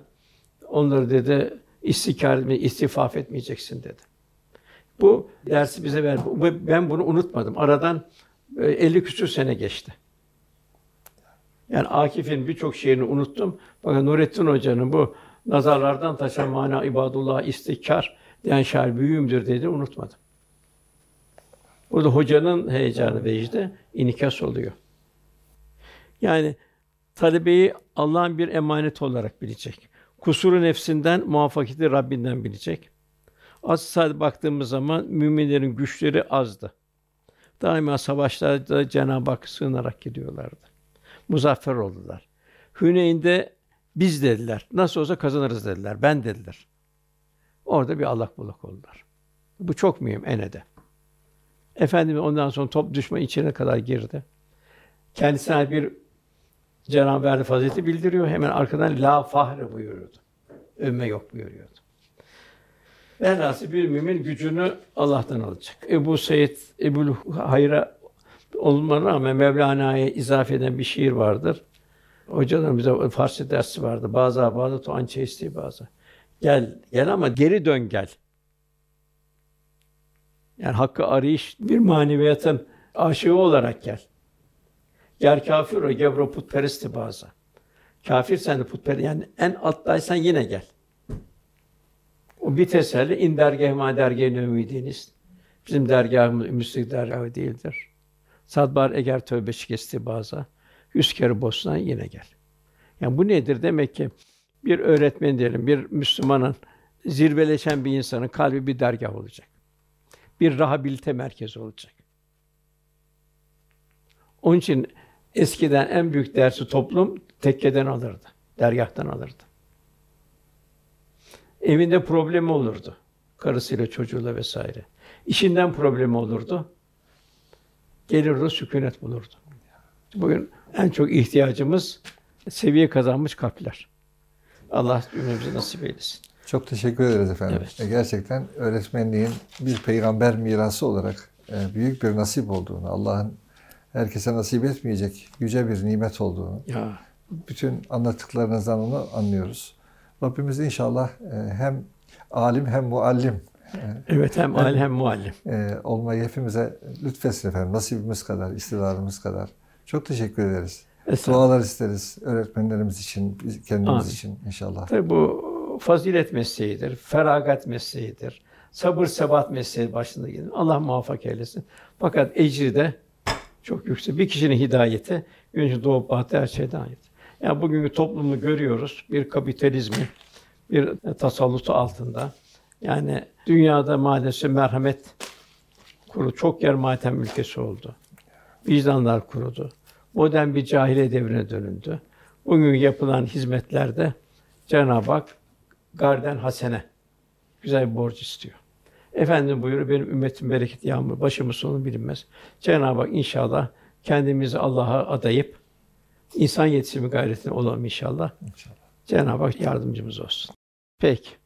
onları dedi istikar etme, istifaf etmeyeceksin dedi. Bu dersi bize ver. Ben bunu unutmadım. Aradan e, 50 küsur sene geçti. Yani Akif'in birçok şeyini unuttum. Fakat Nurettin Hoca'nın bu nazarlardan taşan mana ibadullah istikar diyen şair büyüğümdür dedi unutmadım. Burada hocanın heyecanı vecdi inikas oluyor. Yani talebeyi Allah'ın bir emanet olarak bilecek. Kusuru nefsinden, muvaffakiyeti Rabbinden bilecek. Az sadece baktığımız zaman müminlerin güçleri azdı. Daima savaşlarda Cenab-ı Hakk'a sığınarak gidiyorlardı. Muzaffer oldular. Hüneyn'de biz dediler. Nasıl olsa kazanırız dediler. Ben dediler. Orada bir allak bullak oldular. Bu çok mühim Ene'de. Efendimiz ondan sonra top düşman içine kadar girdi. Kendisine bir Cenab-ı Hak fazileti bildiriyor. Hemen arkadan la fahre buyuruyordu. Övme yok buyuruyordu. Velhasıl bir mümin gücünü Allah'tan alacak. Ebu Said Ebu Hayra olmana rağmen Mevlana'ya izafe eden bir şiir vardır. Hocaların bize Farsça dersi vardı. Bazı bazı to ançe isteği bazı. Gel, gel ama geri dön gel. Yani hakkı arayış bir maneviyatın aşığı olarak gel. Ger kafir o gevro putperesti bazı. Kafir sen de putperest yani en alttaysan yine gel. O bir teselli in dergah ma dergah ümidiniz. Bizim dergahımız müslik dergahı değildir. Sadbar eğer tövbe şikesti bazı. Yüz kere bozsan yine gel. Yani bu nedir? Demek ki bir öğretmen diyelim, bir Müslümanın zirveleşen bir insanın kalbi bir dergah olacak. Bir rehabilite merkezi olacak. Onun için eskiden en büyük dersi toplum tekkeden alırdı, dergahtan alırdı. Evinde problemi olurdu. Karısıyla, çocuğuyla vesaire. İşinden problemi olurdu. Gelirdi, sükunet bulurdu. Bugün en çok ihtiyacımız seviye kazanmış kalpler. Allah cümlemize nasip eylesin. Çok teşekkür ederiz efendim. Evet. E, Gerçekten öğretmenliğin bir peygamber mirası olarak e, büyük bir nasip olduğunu, Allah'ın herkese nasip etmeyecek yüce bir nimet olduğunu, Ya bütün anlattıklarınızdan onu anlıyoruz. Rabbimiz inşallah e, hem alim hem muallim evet hem alim hem muallim. e, olmayı hepimize lütfetsin efendim. Nasibimiz kadar, istidadımız kadar. Çok teşekkür ederiz. Estağfurullah. Dualar isteriz öğretmenlerimiz için, kendimiz Amin. için inşallah. Tabii bu fazilet mesleğidir, feragat mesleğidir. Sabır sebat mesleği başında gelir. Allah muvaffak eylesin. Fakat ecri de çok yüksek. Bir kişinin hidayeti, güneşin doğup batı her şeyden ait. Yani bugünkü toplumu görüyoruz. Bir kapitalizmi, bir tasallutu altında. Yani dünyada maalesef merhamet kuru çok yer matem ülkesi oldu. Vicdanlar kurudu. Modern bir cahiliye devrine dönüldü. Bugün yapılan hizmetlerde Cenab-ı Hak garden hasene güzel bir borç istiyor. Efendim buyuruyor benim ümmetim bereket yağmur başımız sonu bilinmez. Cenab-ı Hak inşallah kendimizi Allah'a adayıp insan yetişimi gayretine olalım inşallah. İnşallah. Cenab-ı Hak yardımcımız olsun. Peki.